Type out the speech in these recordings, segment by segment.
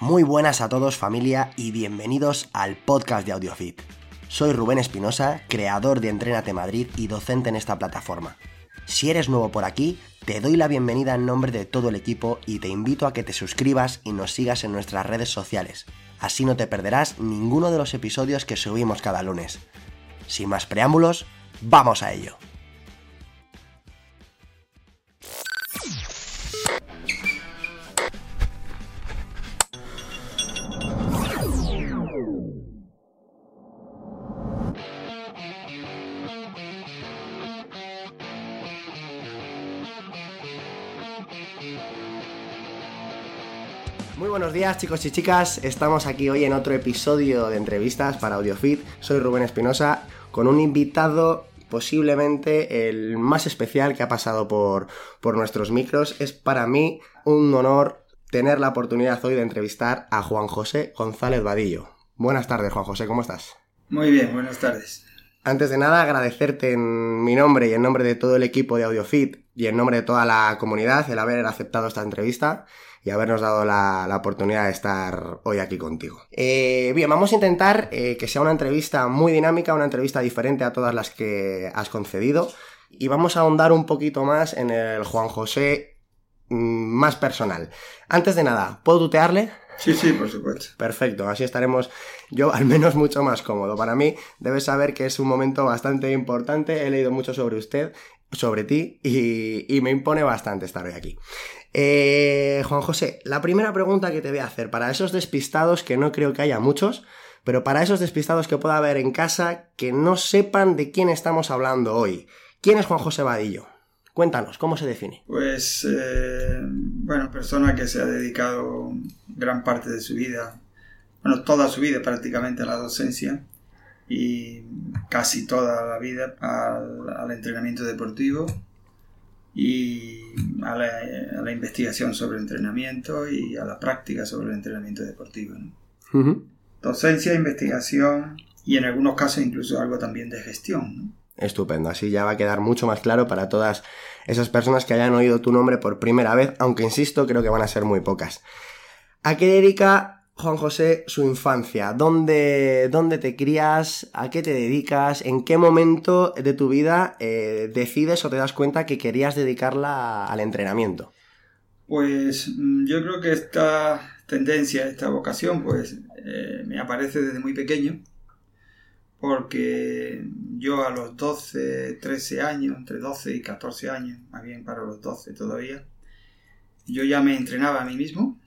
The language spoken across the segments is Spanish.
Muy buenas a todos familia y bienvenidos al podcast de AudioFit. Soy Rubén Espinosa, creador de Entrénate Madrid y docente en esta plataforma. Si eres nuevo por aquí, te doy la bienvenida en nombre de todo el equipo y te invito a que te suscribas y nos sigas en nuestras redes sociales. Así no te perderás ninguno de los episodios que subimos cada lunes. Sin más preámbulos, vamos a ello. Buenos días chicos y chicas, estamos aquí hoy en otro episodio de entrevistas para AudioFit. Soy Rubén Espinosa con un invitado posiblemente el más especial que ha pasado por, por nuestros micros. Es para mí un honor tener la oportunidad hoy de entrevistar a Juan José González Vadillo. Buenas tardes Juan José, ¿cómo estás? Muy bien, buenas tardes. Antes de nada, agradecerte en mi nombre y en nombre de todo el equipo de AudioFit y en nombre de toda la comunidad el haber aceptado esta entrevista y habernos dado la, la oportunidad de estar hoy aquí contigo. Eh, bien, vamos a intentar eh, que sea una entrevista muy dinámica, una entrevista diferente a todas las que has concedido y vamos a ahondar un poquito más en el Juan José mm, más personal. Antes de nada, ¿puedo tutearle? Sí, sí, por supuesto. Perfecto, así estaremos yo al menos mucho más cómodo. Para mí, debes saber que es un momento bastante importante. He leído mucho sobre usted, sobre ti, y, y me impone bastante estar hoy aquí. Eh, Juan José, la primera pregunta que te voy a hacer, para esos despistados, que no creo que haya muchos, pero para esos despistados que pueda haber en casa, que no sepan de quién estamos hablando hoy. ¿Quién es Juan José Vadillo? Cuéntanos, ¿cómo se define? Pues, eh, bueno, persona que se ha dedicado gran parte de su vida, bueno, toda su vida prácticamente a la docencia y casi toda la vida al, al entrenamiento deportivo y a la, a la, investigación sobre entrenamiento y a la práctica sobre el entrenamiento deportivo. ¿no? Uh -huh. Docencia, investigación y en algunos casos incluso algo también de gestión. ¿no? Estupendo, así ya va a quedar mucho más claro para todas esas personas que hayan oído tu nombre por primera vez, aunque insisto, creo que van a ser muy pocas. ¿A qué dedica Juan José su infancia? ¿Dónde, ¿Dónde, te crías? ¿A qué te dedicas? ¿En qué momento de tu vida eh, decides o te das cuenta que querías dedicarla al entrenamiento? Pues mm, yo creo que esta tendencia, esta vocación, pues eh, me aparece desde muy pequeño, porque yo a los 12, 13 años, entre 12 y 14 años, más bien para los 12 todavía, yo ya me entrenaba a mí mismo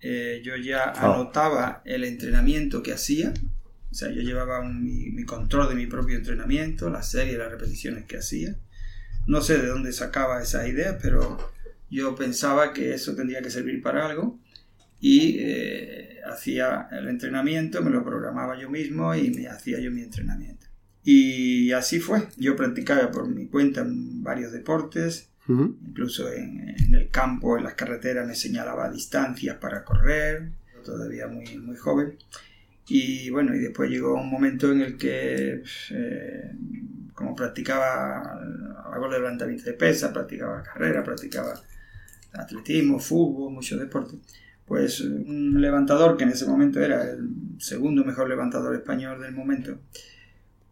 eh, yo ya oh. anotaba el entrenamiento que hacía, o sea, yo llevaba un, mi, mi, control de mi propio entrenamiento, la serie, las repeticiones que hacía. No sé de dónde sacaba esa idea, pero yo pensaba que eso tendría que servir para algo y eh, hacía el entrenamiento, me lo programaba yo mismo y me hacía yo mi entrenamiento. Y así fue, yo practicaba por mi cuenta varios deportes, Incluso en, el campo, en las carreteras, me señalaba distancias para correr, todavía muy, muy joven. Y bueno, y después llegó un momento en el que, eh, como practicaba algo de levantamiento de pesa, practicaba carrera, practicaba atletismo, fútbol, muchos deportes, pues un levantador que en ese momento era el segundo mejor levantador español del momento,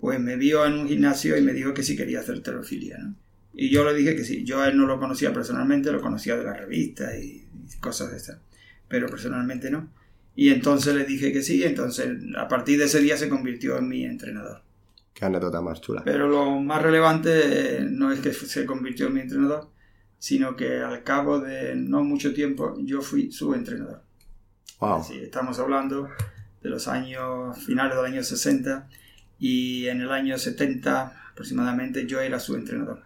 pues me vio en un gimnasio y me dijo que sí quería hacer terofilia. Y yo le dije que sí, yo a él no lo conocía personalmente, lo conocía de la revista y, cosas de esas, pero personalmente no. Y entonces le dije que sí, entonces a partir de ese día se convirtió en mi entrenador. Qué anécdota más chula. Pero lo más relevante no es que se convirtió en mi entrenador, sino que al cabo de no mucho tiempo yo fui su entrenador. Wow. Así, estamos hablando de los años finales del año 60 y en el año 70 aproximadamente yo era su entrenador.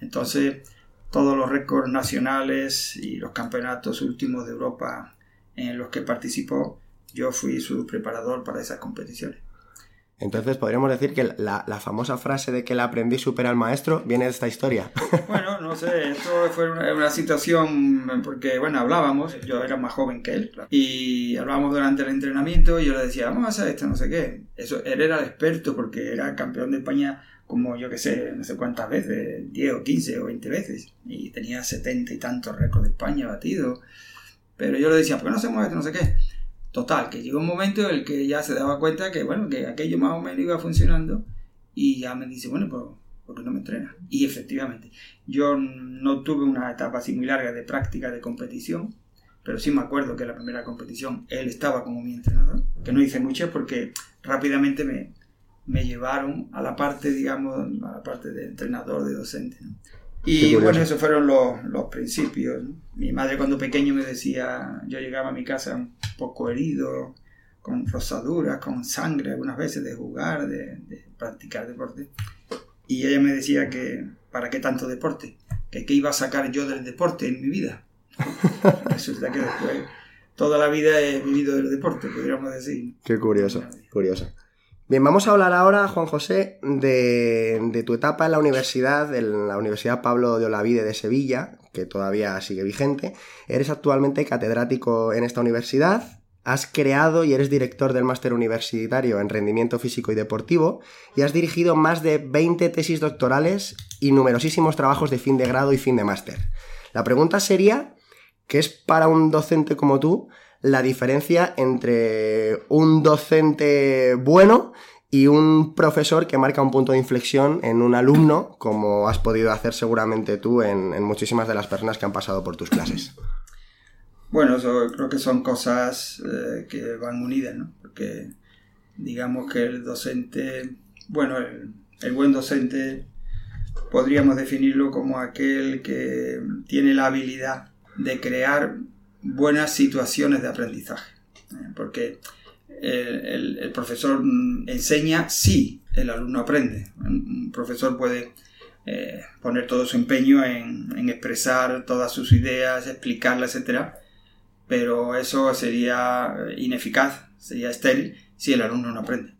Entonces, todos los récords nacionales y los campeonatos últimos de Europa en los que participó, yo fui su preparador para esas competiciones. Entonces podríamos decir que la, la, famosa frase de que el aprendiz supera al maestro viene de esta historia. Bueno, no sé, esto fue una, una, situación porque, bueno, hablábamos, yo era más joven que él, y hablábamos durante el entrenamiento y yo le decía, vamos a hacer esto, no sé qué. Eso, él era el experto porque era campeón de España como yo que sé, no sé cuántas veces, 10 o 15 o 20 veces, y tenía 70 y tantos récords de España batidos. Pero yo le decía, ¿por qué no hacemos esto? No sé qué. Total, que llegó un momento en el que ya se daba cuenta que, bueno, que aquello más o menos iba funcionando y ya me dice, bueno, pues, ¿por qué no me entrena? Y efectivamente, yo no tuve una etapa así muy larga de práctica de competición, pero sí me acuerdo que la primera competición él estaba como mi entrenador, que no hice mucho porque rápidamente me, me llevaron a la parte, digamos, a la parte de entrenador, de docente. Y bueno, esos fueron los, los principios. Mi madre cuando pequeño me decía, yo llegaba a mi casa un poco herido, con rosaduras, con sangre algunas veces de jugar, de, de practicar deporte. Y ella me decía que, ¿para qué tanto deporte? Que qué iba a sacar yo del deporte en mi vida. Resulta que después toda la vida he vivido del deporte, podríamos decir. Qué curioso, curioso. Bien, vamos a hablar ahora, Juan José, de, tu etapa en la universidad, en la Universidad Pablo de Olavide de Sevilla, que todavía sigue vigente. Eres actualmente catedrático en esta universidad, has creado y eres director del máster universitario en rendimiento físico y deportivo y has dirigido más de 20 tesis doctorales y numerosísimos trabajos de fin de grado y fin de máster. La pregunta sería, ¿qué es para un docente como tú la diferencia entre un docente bueno y un profesor que marca un punto de inflexión en un alumno, como has podido hacer seguramente tú en, muchísimas de las personas que han pasado por tus clases. Bueno, creo que son cosas eh, que van unidas, ¿no? Porque digamos que el docente, bueno, el buen docente podríamos definirlo como aquel que tiene la habilidad de crear buenas situaciones de aprendizaje. ¿eh? Porque el, profesor enseña si el alumno aprende. Un profesor puede eh, poner todo su empeño en, expresar todas sus ideas, explicarlas, etc. Pero eso sería ineficaz, sería estéril si el alumno no aprende.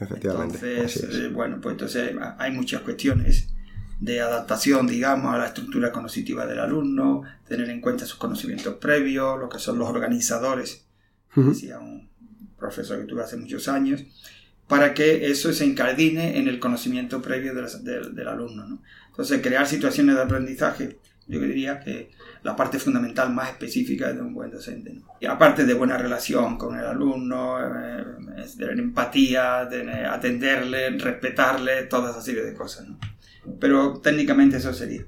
Efectivamente. Entonces, eh, bueno, pues entonces hay muchas cuestiones de adaptación, digamos, a la estructura cognitiva del alumno, tener en cuenta sus conocimientos previos, lo que son los organizadores, decía un profesor que tuve hace muchos años, para que eso se incardine en el conocimiento previo del, alumno. Entonces, crear situaciones de aprendizaje, yo diría que la parte fundamental más específica de un buen docente. Y aparte de buena relación con el alumno, eh, tener empatía, tener, atenderle, respetarle, toda esa serie de cosas. ¿no? Pero técnicamente eso sería.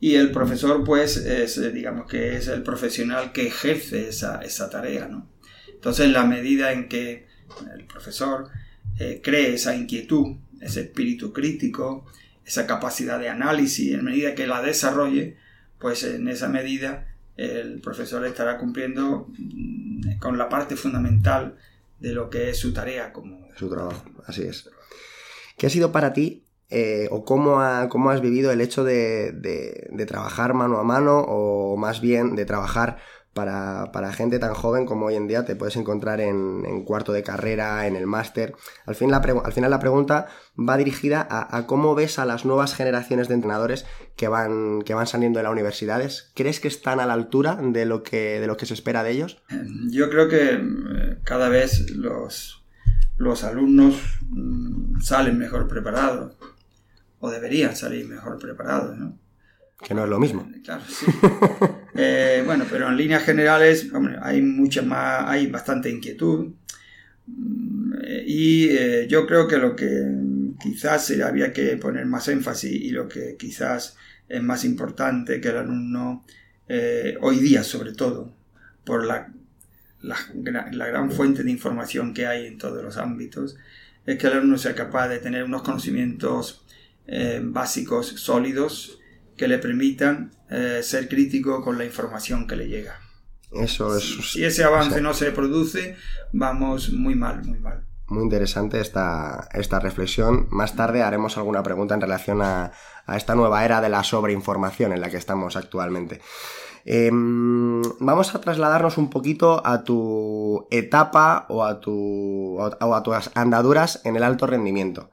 Y el profesor, pues, es, eh, digamos que es el profesional que ejerce esa, esa tarea, ¿no? Entonces, en la medida en que el profesor eh, cree esa inquietud, ese espíritu crítico, esa capacidad de análisis, en medida que la desarrolle, pues en esa medida el profesor estará cumpliendo mm, con la parte fundamental de lo que es su tarea como... Su trabajo, así es. ¿Qué ha sido para ti eh, o cómo, has vivido el hecho de, trabajar mano a mano o más bien de trabajar para, gente tan joven como hoy en día te puedes encontrar en, cuarto de carrera, en el máster. Al, fin al final la pregunta va dirigida a, cómo ves a las nuevas generaciones de entrenadores que van, que van saliendo de las universidades. ¿Crees que están a la altura de lo que, de lo que se espera de ellos? Yo creo que eh, cada vez los, los alumnos mm, salen mejor preparados o deberían salir mejor preparados, ¿no? Que no es lo mismo. Eh, claro, sí. Eh, bueno, pero en líneas generales, hay mucha más, hay bastante inquietud. Mm, y yo creo que lo que quizás había que poner más énfasis y lo que quizás es más importante que el alumno, eh, hoy día sobre todo, por la, la, la, gran fuente de información que hay en todos los ámbitos, es que el alumno sea capaz de tener unos conocimientos eh, básicos sólidos que le permitan eh, ser crítico con la información que le llega. Eso es. Si, ese avance no se produce, vamos muy mal, muy mal. Muy interesante esta, esta reflexión. Más tarde haremos alguna pregunta en relación a, esta nueva era de la sobreinformación en la que estamos actualmente. Em, vamos a trasladarnos un poquito a tu etapa o a, tu, o a tus andaduras en el alto rendimiento.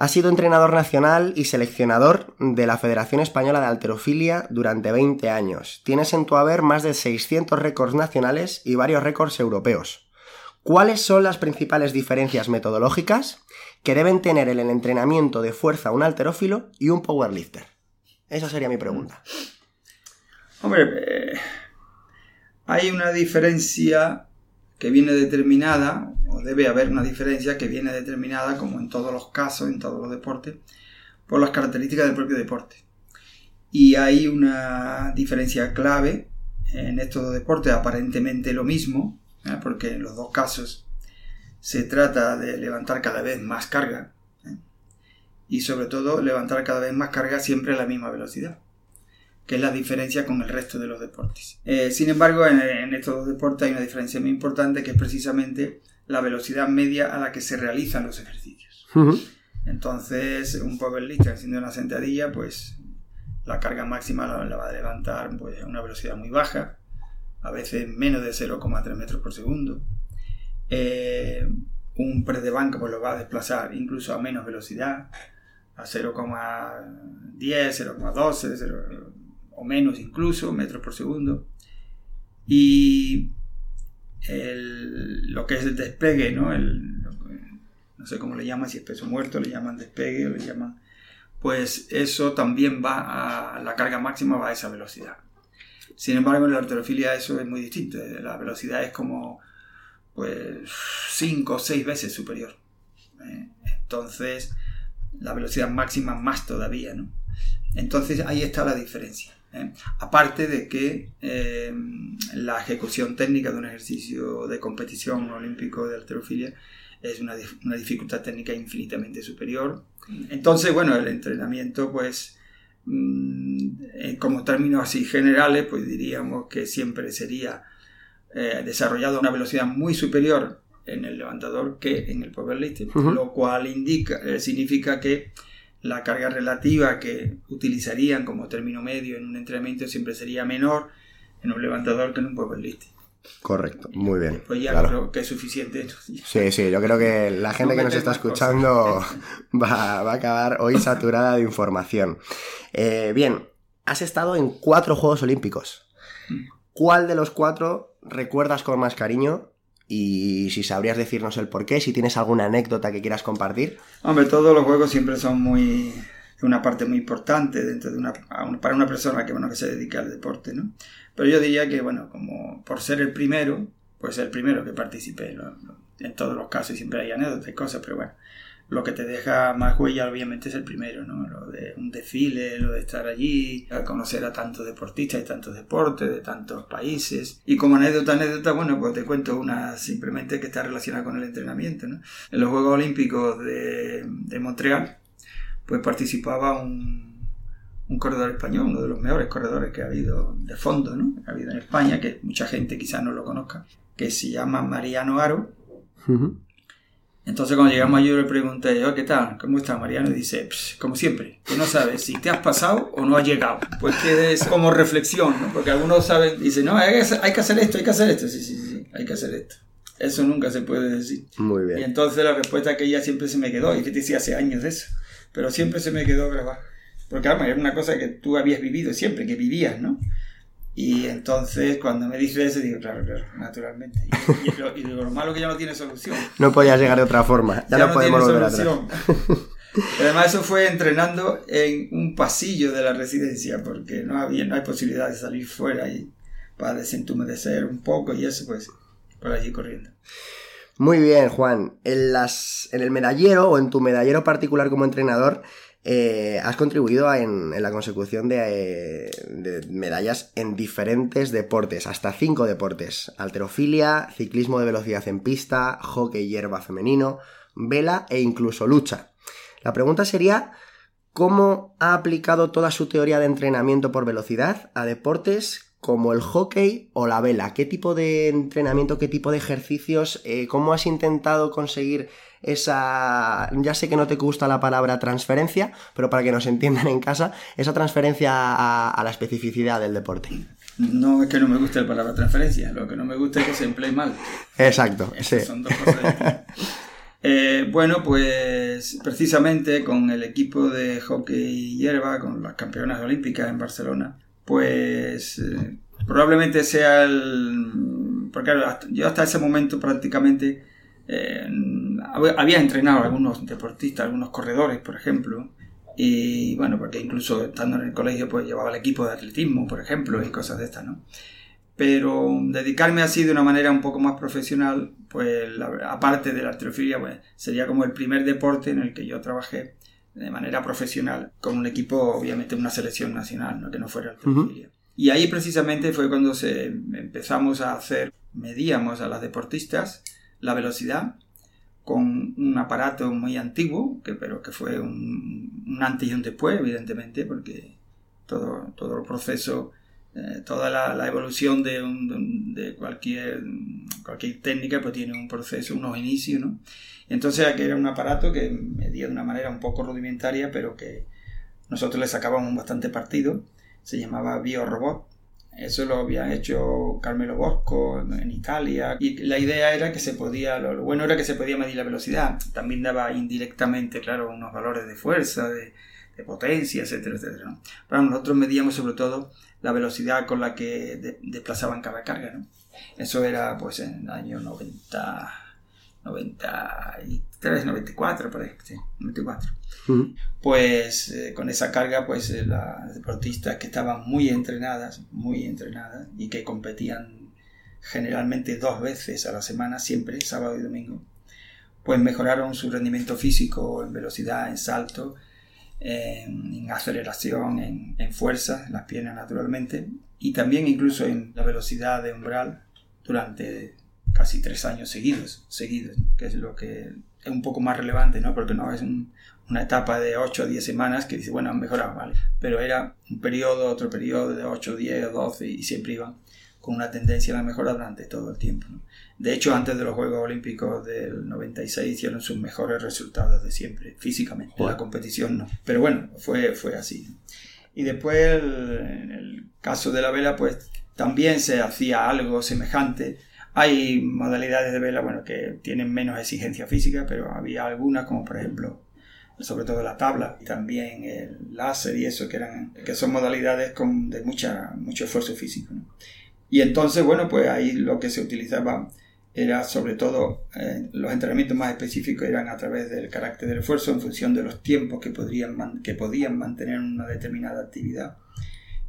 Ha sido entrenador nacional y seleccionador de la Federación Española de Alterofilia durante 20 años. Tienes en tu haber más de 600 récords nacionales y varios récords europeos. ¿Cuáles son las principales diferencias metodológicas que deben tener en el entrenamiento de fuerza un alterófilo y un powerlifter? Esa sería mi pregunta. Hombre, eh, hay una diferencia que viene determinada, o debe haber una diferencia que viene determinada, como en todos los casos, en todos los deportes, por las características del propio deporte. Y hay una diferencia clave en estos dos deportes, aparentemente lo mismo, ¿eh? porque en los dos casos se trata de levantar cada vez más carga, ¿eh? y sobre todo levantar cada vez más carga siempre a la misma velocidad que es la diferencia con el resto de los deportes. Eh, sin embargo, en, estos dos deportes hay una diferencia muy importante que es precisamente la velocidad media a la que se realizan los ejercicios. Entonces, un powerlifter haciendo una sentadilla, pues la carga máxima la, va a levantar pues, a una velocidad muy baja, a veces menos de 0,3 metros por segundo. Eh, un press de banca pues, lo va a desplazar incluso a menos velocidad, a 0,10, 0,12, o menos incluso, metros por segundo. Y lo que es el despegue, ¿no? no sé cómo le llaman, si es peso muerto, le llaman despegue o le llaman... Pues eso también va a... La carga máxima va a esa velocidad. Sin embargo, en la arterofilia eso es muy distinto. La velocidad es como pues 5 o 6 veces superior. ¿eh? Entonces, la velocidad máxima más todavía, ¿no? Entonces ahí está la diferencia. ¿Eh? Aparte de que eh, la ejecución técnica de un ejercicio de competición olímpico de alterofilia es una, dificultad técnica infinitamente superior. Entonces, bueno, el entrenamiento, pues, mm, como términos así generales, pues diríamos que siempre sería eh, desarrollado a una velocidad muy superior en el levantador que en el powerlifting, lo cual indica, significa que la carga relativa que utilizarían como término medio en un entrenamiento siempre sería menor en un levantador que en un powerlifting. Correcto, muy bien. Pues ya creo que es suficiente. Sí, sí, yo creo que la gente que nos está escuchando va, a acabar hoy saturada de información. Eh, bien, has estado en cuatro Juegos Olímpicos. Mm. ¿Cuál de los cuatro recuerdas con más cariño y si sabrías decirnos el por qué, si tienes alguna anécdota que quieras compartir. Hombre, todos los juegos siempre son muy una parte muy importante dentro de una para una persona que bueno que se dedica al deporte, ¿no? Pero yo diría que bueno, como por ser el primero, pues el primero que participé, en todos los casos siempre hay anécdotas y cosas, pero bueno, lo que te deja más huella obviamente es el primero, ¿no? Lo de un desfile, lo de estar allí, conocer a tantos deportistas y tantos deportes de tantos países. Y como anécdota, anécdota, bueno, pues te cuento una simplemente que está relacionada con el entrenamiento, ¿no? En los Juegos Olímpicos de, Montreal, pues participaba un, corredor español, uno de los mejores corredores que ha habido de fondo, ¿no? Que ha habido en España, que mucha gente quizás no lo conozca, que se llama Mariano Aro. Entonces cuando llegamos yo le pregunté, oh, ¿qué tal? ¿Cómo está Mariano? Y dice, como siempre, tú no sabes si te has pasado o no has llegado. Pues que es como reflexión, ¿no? Porque algunos saben, dicen, no, hay que, hacer, esto, hay que hacer esto. Sí, sí, sí, hay que hacer esto. Eso nunca se puede decir. Muy bien. Y entonces la respuesta que ella siempre se me quedó, y que te decía hace años de eso, pero siempre se me quedó grabada. Porque además era una cosa que tú habías vivido siempre, que vivías, ¿no? Y entonces cuando me dice eso digo, claro, claro, naturalmente. Y, lo, malo que ya no tiene solución. No podía llegar de otra forma, ya, no, podemos volver atrás. Además eso fue entrenando en un pasillo de la residencia porque no había no hay posibilidad de salir fuera y para desentumecer un poco y eso pues por allí corriendo. Muy bien, Juan. En, las, en el medallero o en tu medallero particular como entrenador, eh, has contribuido en, la consecución eh, de, medallas en diferentes deportes, hasta cinco deportes. Alterofilia, ciclismo de velocidad en pista, hockey hierba femenino, vela e incluso lucha. La pregunta sería, ¿cómo ha aplicado toda su teoría de entrenamiento por velocidad a deportes como el hockey o la vela? ¿Qué tipo de entrenamiento, qué tipo de ejercicios, eh, cómo has intentado conseguir esa, ya sé que no te gusta la palabra transferencia, pero para que nos entiendan en casa, esa transferencia a, la especificidad del deporte. No es que no me guste la palabra transferencia, lo que no me gusta es que se emplee mal. Exacto, sí. Son dos cosas eh, bueno, pues precisamente con el equipo de hockey hierba, con las campeonas olímpicas en Barcelona, pues eh, probablemente sea el... Porque yo hasta ese momento prácticamente eh, había entrenado a algunos deportistas, algunos corredores, por ejemplo, y bueno, porque incluso estando en el colegio pues llevaba el equipo de atletismo, por ejemplo, y cosas de estas, ¿no? Pero dedicarme así de una manera un poco más profesional, pues aparte de la arterofilia, pues, sería como el primer deporte en el que yo trabajé de manera profesional, con un equipo, obviamente una selección nacional, ¿no? que no fuera arterofilia. Y ahí precisamente fue cuando se empezamos a hacer, medíamos a las deportistas la velocidad con un aparato muy antiguo, que, pero que fue un, un antes y un después, evidentemente, porque todo, todo el proceso eh, toda la, evolución de, de, cualquier, cualquier técnica pues tiene un proceso, unos inicios, ¿no? Entonces aquí era un aparato que medía de una manera un poco rudimentaria, pero que nosotros le sacábamos bastante partido. Se llamaba BioRobot. Eso lo había hecho Carmelo Bosco en Italia. Y la idea era que se podía, lo, bueno era que se podía medir la velocidad. También daba indirectamente, claro, unos valores de fuerza, de, potencia, etcétera, etcétera. ¿no? Pero nosotros medíamos sobre todo la velocidad con la que desplazaban cada carga. ¿no? Eso era pues en el año 90, 93, 94, por ahí, sí, 94. Pues eh, con esa carga, pues eh, las deportistas que estaban muy entrenadas, muy entrenadas y que competían generalmente dos veces a la semana, siempre, sábado y domingo, pues mejoraron su rendimiento físico en velocidad, en salto, en, aceleración, en, fuerza, en las piernas naturalmente, y también incluso en la velocidad de umbral durante casi tres años seguidos, seguidos, que es lo que es un poco más relevante, ¿no? Porque no es una etapa de 8 o 10 semanas que dice, bueno, han mejorado, ¿vale? Pero era un periodo, otro periodo de 8, 10, 12 y siempre iban con una tendencia a la mejora durante todo el tiempo. De hecho, antes de los Juegos Olímpicos del 96 hicieron sus mejores resultados de siempre, físicamente. En la competición no. Pero bueno, fue, fue así. Y después, en el caso de la vela, pues también se hacía algo semejante. Hay modalidades de vela, bueno, que tienen menos exigencia física, pero había algunas, como por ejemplo, sobre todo la tabla y también el láser y eso, que, eran, que son modalidades con, de mucha, mucho esfuerzo físico. Y entonces, bueno, pues ahí lo que se utilizaba era sobre todo eh, los entrenamientos más específicos eran a través del carácter del esfuerzo en función de los tiempos que, podrían que podían mantener una determinada actividad.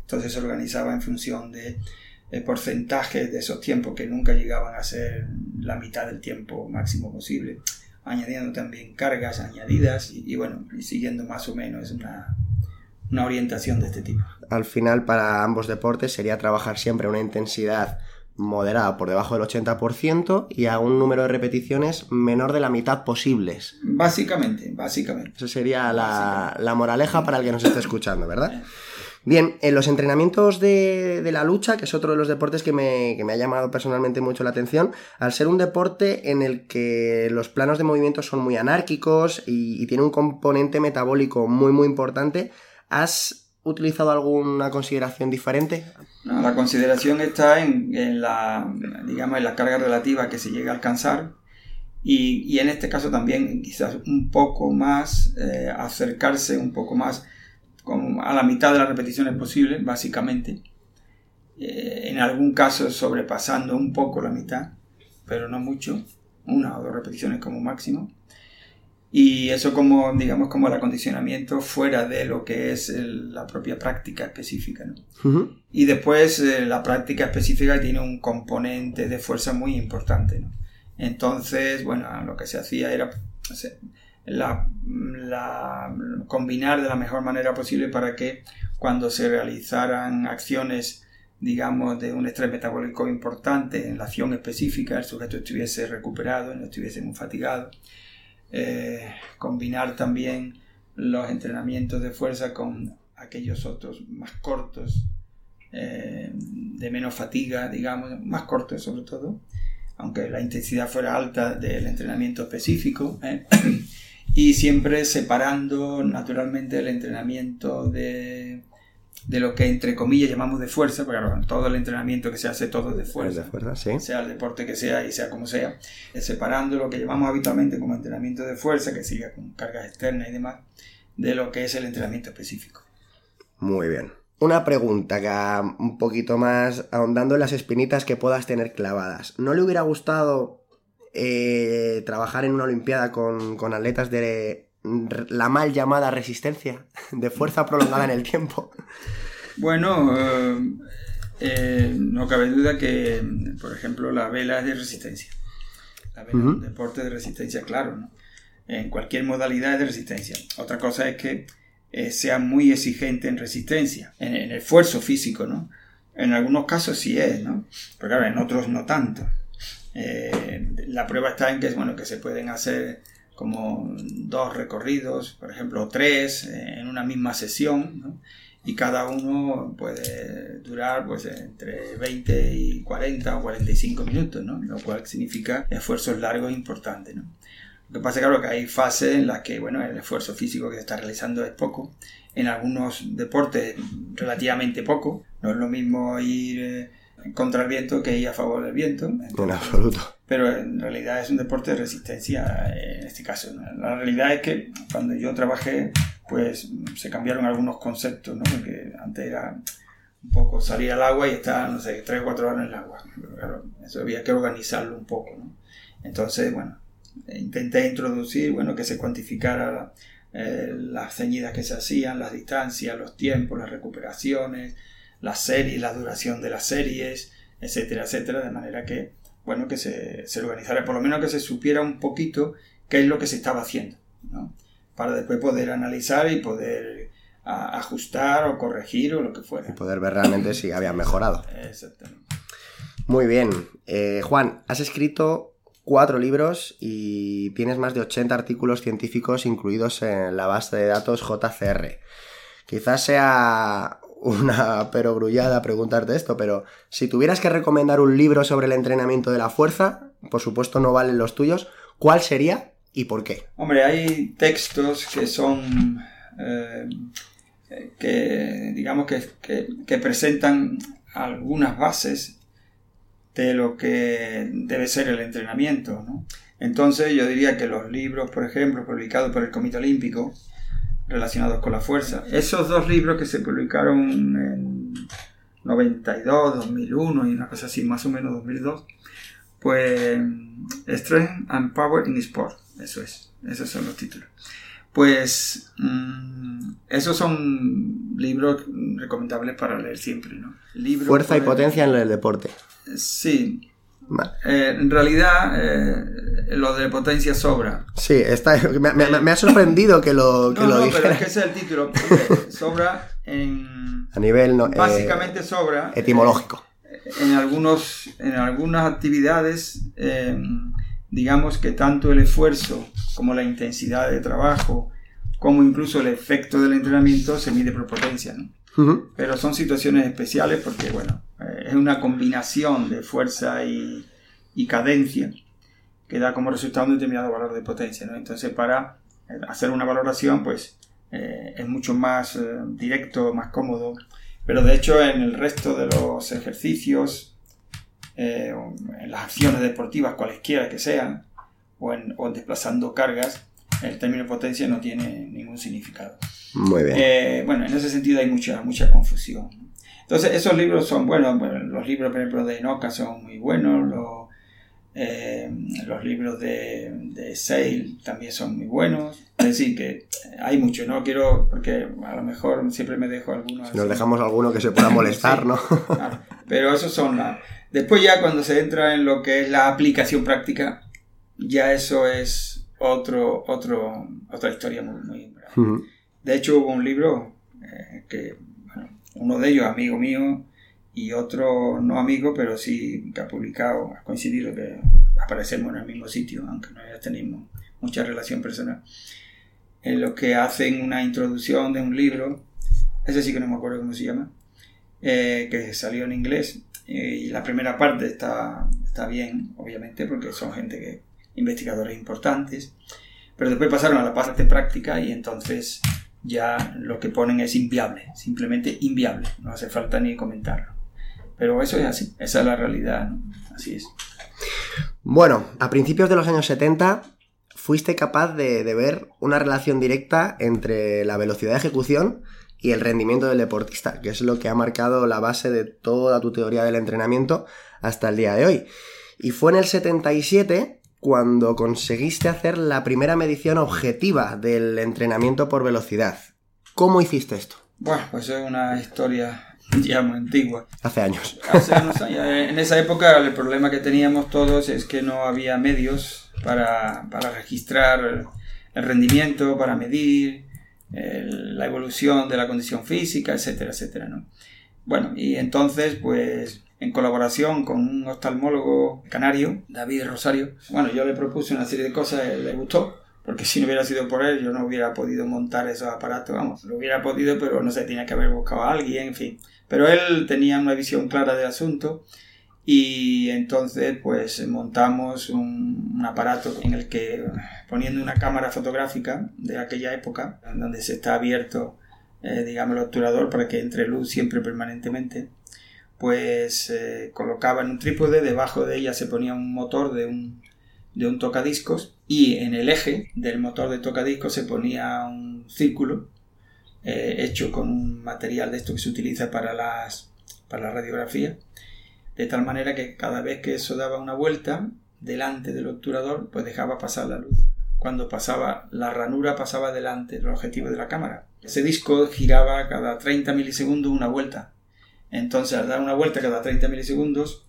Entonces se organizaba en función de porcentajes de esos tiempos que nunca llegaban a ser la mitad del tiempo máximo posible, añadiendo también cargas añadidas y, y bueno, y siguiendo más o menos una, una orientación de este tipo. Al final, para ambos deportes sería trabajar siempre una intensidad moderada por debajo del 80% y a un número de repeticiones menor de la mitad posibles. Básicamente, básicamente. Esa sería la, moraleja para el que nos esté escuchando, ¿verdad? Bien, en los entrenamientos de, la lucha, que es otro de los deportes que me, ha llamado personalmente mucho la atención, al ser un deporte en el que los planos de movimiento son muy anárquicos y tiene un componente metabólico muy muy importante, ¿Has utilizado alguna consideración diferente? la consideración está en, la, digamos, en la carga relativa que se llega a alcanzar y, en este caso también quizás un poco más eh, acercarse un poco más a la mitad de las repeticiones posibles, básicamente. Eh, en algún caso sobrepasando un poco la mitad, pero no mucho, una o dos repeticiones como máximo. Y eso como, digamos, como el acondicionamiento fuera de lo que es la propia práctica específica. ¿no? Y después eh, la práctica específica tiene un componente de fuerza muy importante. ¿no? Entonces, bueno, lo que se hacía era la, combinar de la mejor manera posible para que cuando se realizaran acciones digamos, de un estrés metabólico importante en la acción específica, el sujeto estuviese recuperado, no estuviese muy fatigado eh, combinar también los entrenamientos de fuerza con aquellos otros más cortos, eh, de menos fatiga, digamos, más cortos sobre todo, aunque la intensidad fuera alta del entrenamiento específico, ¿eh? Y siempre separando naturalmente el entrenamiento de de lo que entre comillas llamamos de fuerza, porque todo el entrenamiento que se hace todo es de fuerza, sea el deporte que sea y sea como sea, separando lo que llamamos habitualmente como entrenamiento de fuerza, que siga con cargas externas y demás, de lo que es el entrenamiento específico. Muy bien. Una pregunta que un poquito más ahondando en las espinitas que puedas tener clavadas. ¿No le hubiera gustado eh, trabajar en una Olimpiada con, con atletas de la mal llamada resistencia de fuerza prolongada en el tiempo. Bueno, eh, eh, no cabe duda que, por ejemplo, la vela es de resistencia. La vela es un deporte de resistencia, claro, ¿no? En cualquier modalidad de resistencia. Otra cosa es que eh, sea muy exigente en resistencia, en, el esfuerzo físico, ¿no? En algunos casos sí es, ¿no? Pero claro, en otros no tanto. Eh, la prueba está en que, bueno, que se pueden hacer como dos recorridos, por ejemplo, tres eh, en una misma sesión, ¿no? y cada uno puede durar pues entre 20 y 40 o 45 minutos, ¿no? lo cual significa esfuerzos largos importantes. ¿no? Lo que pasa es claro, que hay fases en las que bueno, el esfuerzo físico que se está realizando es poco, en algunos deportes relativamente poco, no es lo mismo ir eh, contra el viento que ir a favor del viento. En absoluto. Pero en realidad es un deporte de resistencia en este caso. La realidad es que cuando yo trabajé, pues se cambiaron algunos conceptos, ¿no? Porque antes era un poco salir al agua y estar, no sé, tres o cuatro horas en el agua. claro, eso había que organizarlo un poco, ¿no? Entonces, bueno, intenté introducir, bueno, que se cuantificara eh, las ceñidas que se hacían, las distancias, los tiempos, las recuperaciones, las series, la duración de las series, etcétera, etcétera, de manera que, bueno, que se, se organizara, por lo menos que se supiera un poquito qué es lo que se estaba haciendo, ¿no? Para después poder analizar y poder ajustar o corregir o lo que fuera. Y poder ver realmente si había mejorado. Exactamente. Muy bien. Eh, Juan, has escrito cuatro libros y tienes más de 80 artículos científicos incluidos en la base de datos JCR. Quizás sea una perogrullada preguntarte esto, pero si tuvieras que recomendar un libro sobre el entrenamiento de la fuerza, por supuesto no valen los tuyos, ¿cuál sería y por qué? Hombre, hay textos que son... Eh, que digamos que, que, presentan algunas bases de lo que debe ser el entrenamiento. ¿no? Entonces yo diría que los libros, por ejemplo, publicados por el Comité Olímpico, relacionados con la fuerza. Esos dos libros que se publicaron en 92, 2001 y una cosa así, más o menos 2002, pues Strength and Power in Sport, eso es, esos son los títulos. Pues mm, esos son libros recomendables para leer siempre, ¿no? Fuerza y potencia en el deporte. Sí, eh, en realidad, eh, lo de potencia sobra. Sí, está, me, ha sorprendido que lo, que no, lo no, pero es que ese es el título. sobra en... A nivel... No, eh, básicamente sobra... Etimológico. en, algunos, en algunas actividades, digamos que tanto el esfuerzo como la intensidad de trabajo, como incluso el efecto del entrenamiento se mide por potencia, ¿no? Pero son situaciones especiales porque, bueno, eh, es una combinación de fuerza y, cadencia que da como resultado un determinado valor de potencia. ¿no? Entonces, para eh, hacer una valoración, pues eh, es mucho más directo, más cómodo. Pero de hecho, en el resto de los ejercicios, en las acciones deportivas, cualesquiera que sean, o en, o desplazando cargas, el término potencia no tiene ningún significado. Muy bien. bueno, en ese sentido hay mucha, mucha confusión. Entonces, esos libros son buenos. Bueno, los libros, por ejemplo, de Enoca son muy buenos. Los, eh, los libros de, de Sale también son muy buenos. Es decir, que hay mucho, ¿no? Quiero, porque a lo mejor siempre me dejo algunos. Si nos dejamos alguno que se pueda molestar, ¿no? claro. Pero esos son las. Después, ya cuando se entra en lo que es la aplicación práctica, ya eso es otro, otro, otra historia muy, muy De hecho, hubo un libro eh, que uno de ellos amigo mío y otro no amigo, pero sí que ha publicado, ha coincidido que aparecemos en el mismo sitio, aunque no haya tenido mucha relación personal, en lo que hacen una introducción de un libro, ese sí que no me acuerdo cómo se llama, eh, que salió en inglés, y la primera parte está, está bien, obviamente, porque son gente que, investigadores importantes, pero después pasaron a la parte práctica y entonces ya lo que ponen es inviable, simplemente inviable, no hace falta ni comentarlo. Pero eso es así, esa es la realidad, así es. Bueno, a principios de los años 70 fuiste capaz de, ver una relación directa entre la velocidad de ejecución y el rendimiento del deportista, que es lo que ha marcado la base de toda tu teoría del entrenamiento hasta el día de hoy. Y fue en el 77 cuando conseguiste hacer la primera medición objetiva del entrenamiento por velocidad. ¿Cómo hiciste esto? Bueno, pues es una historia ya muy antigua. Hace años. Hace unos años. En esa época el problema que teníamos todos es que no había medios para, para registrar el rendimiento, para medir la evolución de la condición física, etcétera, etcétera, ¿no? Bueno, y entonces, pues, en colaboración con un oftalmólogo canario, David Rosario, bueno, yo le propuse una serie de cosas, él le gustó, porque si no hubiera sido por él, yo no hubiera podido montar esos aparatos, vamos, lo hubiera podido, pero no sé, tenía que haber buscado a alguien, en fin. Pero él tenía una visión clara del asunto y entonces pues montamos un, aparato en el que poniendo una cámara fotográfica de aquella época donde se está abierto eh, digamos el obturador para que entre luz siempre permanentemente pues eh, colocaba en un trípode debajo de ella se ponía un motor de un, de un tocadiscos y en el eje del motor de tocadiscos se ponía un círculo eh, hecho con un material de esto que se utiliza para las para la radiografía de tal manera que cada vez que eso daba una vuelta delante del obturador, pues dejaba pasar la luz. Cuando pasaba, la ranura pasaba delante del objetivo de la cámara. Ese disco giraba cada 30 milisegundos una vuelta. Entonces, al dar una vuelta cada 30 milisegundos,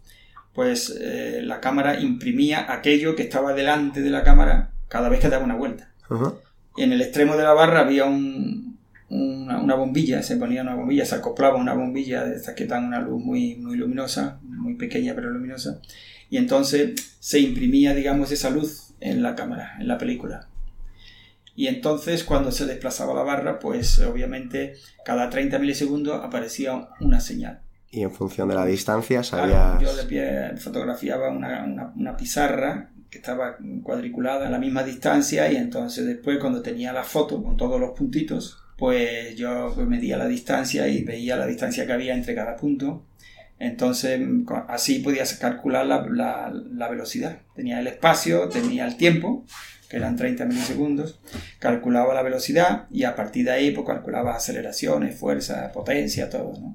pues eh, la cámara imprimía aquello que estaba delante de la cámara cada vez que daba una vuelta. Y en el extremo de la barra había un, una, bombilla, se ponía una bombilla, se acoplaba una bombilla de estas que dan una luz muy, muy luminosa, muy pequeña pero luminosa, y entonces se imprimía, digamos, esa luz en la cámara, en la película. Y entonces cuando se desplazaba la barra, pues obviamente cada 30 milisegundos aparecía una señal. Y en función de la distancia sabías... yo de pie fotografiaba una, una pizarra que estaba cuadriculada a la misma distancia y entonces después cuando tenía la foto con todos los puntitos, pues yo medía la distancia y veía la distancia que había entre cada punto. Entonces, así podías calcular la, velocidad. Tenía el espacio, tenía el tiempo, que eran 30 milisegundos, calculaba la velocidad y a partir de ahí pues, calculaba aceleraciones, fuerza, potencia, todo.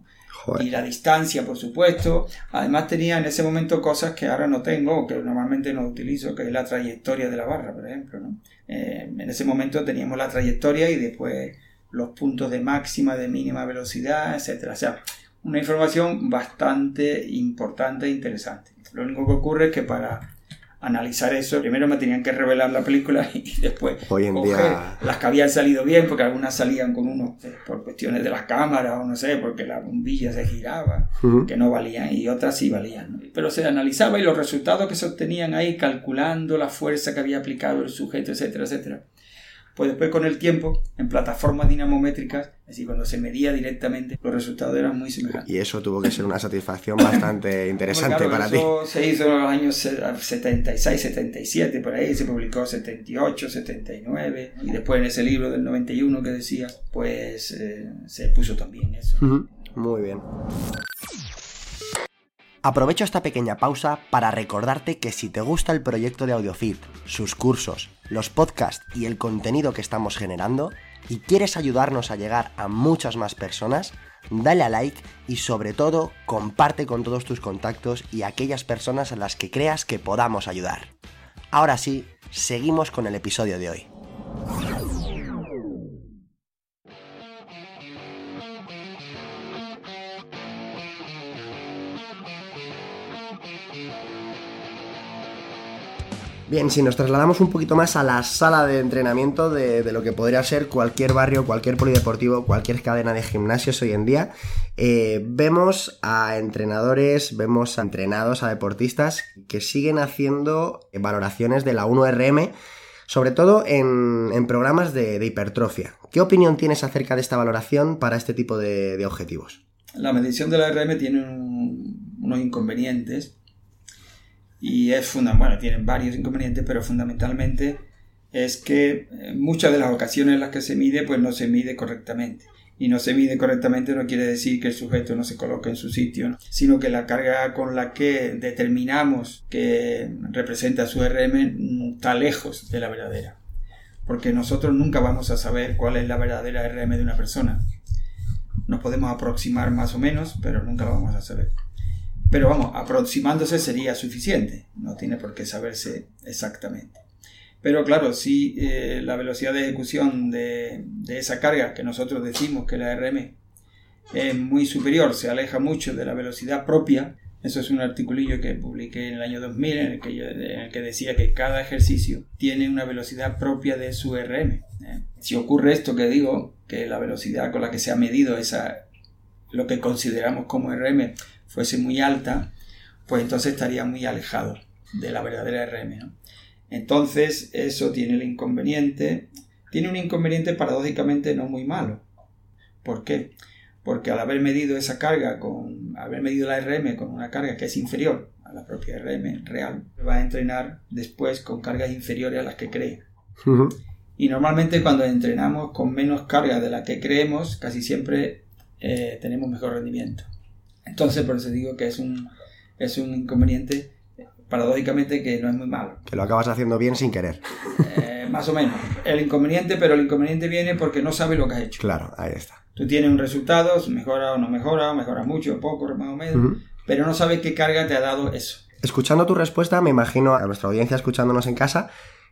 Y la distancia, por supuesto. Además tenía en ese momento cosas que ahora no tengo o que normalmente no utilizo, que es la trayectoria de la barra, por ejemplo. Eh, en ese momento teníamos la trayectoria y después los puntos de máxima, de mínima velocidad, etc. O sea, una información bastante importante e interesante. Lo único que ocurre es que para analizar eso, primero me tenían que revelar la película y después Hoy en día... las que habían salido bien, porque algunas salían con uno eh, por cuestiones de las cámaras o no sé, porque la bombilla se giraba, que no valían y otras sí valían. Pero se analizaba y los resultados que se obtenían ahí calculando la fuerza que había aplicado el sujeto, etcétera, etcétera pues después con el tiempo, en plataformas dinamométricas, así cuando se medía directamente, los resultados eran muy semejantes. Y eso tuvo que ser una satisfacción bastante interesante para eso ti. Se hizo en los años 76, 77, por ahí se publicó 78, 79, y después en ese libro del 91 que decía, pues eh, se puso también eso. Muy bien. Aprovecho esta pequeña pausa para recordarte que si te gusta el proyecto de AudioFit, sus cursos, los podcasts y el contenido que estamos generando, y quieres ayudarnos a llegar a muchas más personas, dale a like y sobre todo comparte con todos tus contactos y aquellas personas a las que creas que podamos ayudar. Ahora sí, seguimos con el episodio de hoy. Bien, si nos trasladamos un poquito más a la sala de entrenamiento de, lo que podría ser cualquier barrio, cualquier polideportivo, cualquier cadena de gimnasios hoy en día, eh, vemos a entrenadores, vemos a entrenados, a deportistas que siguen haciendo valoraciones de la 1RM, sobre todo en, programas de, hipertrofia. ¿Qué opinión tienes acerca de esta valoración para este tipo de, objetivos? La medición de la RM tiene unos inconvenientes y es fundamental, bueno, tienen varios inconvenientes, pero fundamentalmente es que eh, muchas de las ocasiones en las que se mide, pues no se mide correctamente. Y no se mide correctamente no quiere decir que el sujeto no se coloque en su sitio, sino que la carga con la que determinamos que representa su RM está lejos de la verdadera. Porque nosotros nunca vamos a saber cuál es la verdadera RM de una persona. Nos podemos aproximar más o menos, pero nunca lo vamos a saber. Pero vamos, aproximándose sería suficiente, no tiene por qué saberse exactamente. Pero claro, si eh, la velocidad de ejecución de, esa carga que nosotros decimos que la RM es muy superior, se aleja mucho de la velocidad propia. Eso es un articulillo que publiqué en el año 2000 en el que, en el que decía que cada ejercicio tiene una velocidad propia de su RM. ¿eh? Si ocurre esto que digo, que la velocidad con la que se ha medido esa, lo que consideramos como RM fuese muy alta, pues entonces estaría muy alejado de la verdadera RM. ¿no? Entonces, eso tiene el inconveniente, tiene un inconveniente paradójicamente no muy malo. ¿Por qué? Porque al haber medido esa carga, con haber medido la RM con una carga que es inferior a la propia RM real, va a entrenar después con cargas inferiores a las que cree. Y normalmente cuando entrenamos con menos carga de la que creemos, casi siempre eh, tenemos mejor rendimiento. Entonces, por eso digo que es un, es un inconveniente paradójicamente que no es muy malo. Que lo acabas haciendo bien sin querer. Eh, más o menos. El inconveniente, pero el inconveniente viene porque no sabes lo que has hecho. Claro, ahí está. Tú tienes un resultado, mejora o no mejora, mejora mucho, poco, más o menos, pero no sabes qué carga te ha dado eso. Escuchando tu respuesta, me imagino a nuestra audiencia escuchándonos en casa,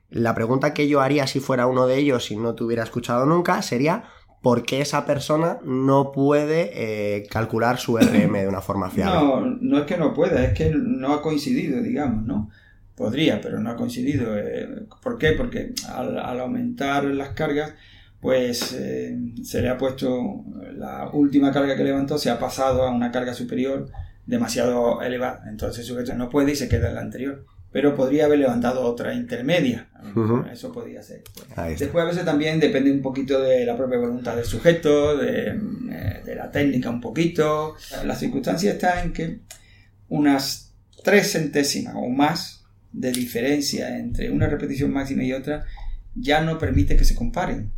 la pregunta que yo haría si fuera uno de ellos y no te hubiera escuchado nunca sería por qué esa persona no puede eh, calcular su RM de una forma fiable. No, no es que no pueda, es que no ha coincidido, digamos, ¿no? Podría, pero no ha coincidido. Eh, ¿Por qué? Porque al, aumentar las cargas, pues eh, se le ha puesto la última carga que levantó, se ha pasado a una carga superior demasiado elevada. Entonces el sujeto no puede y se queda en la anterior pero podría haber levantado otra intermedia. Eso podría ser. Después a veces también depende un poquito de la propia voluntad del sujeto, de, eh, de la técnica un poquito. La circunstancia está en que unas tres centésimas o más de diferencia entre una repetición máxima y otra ya no permite que se comparen.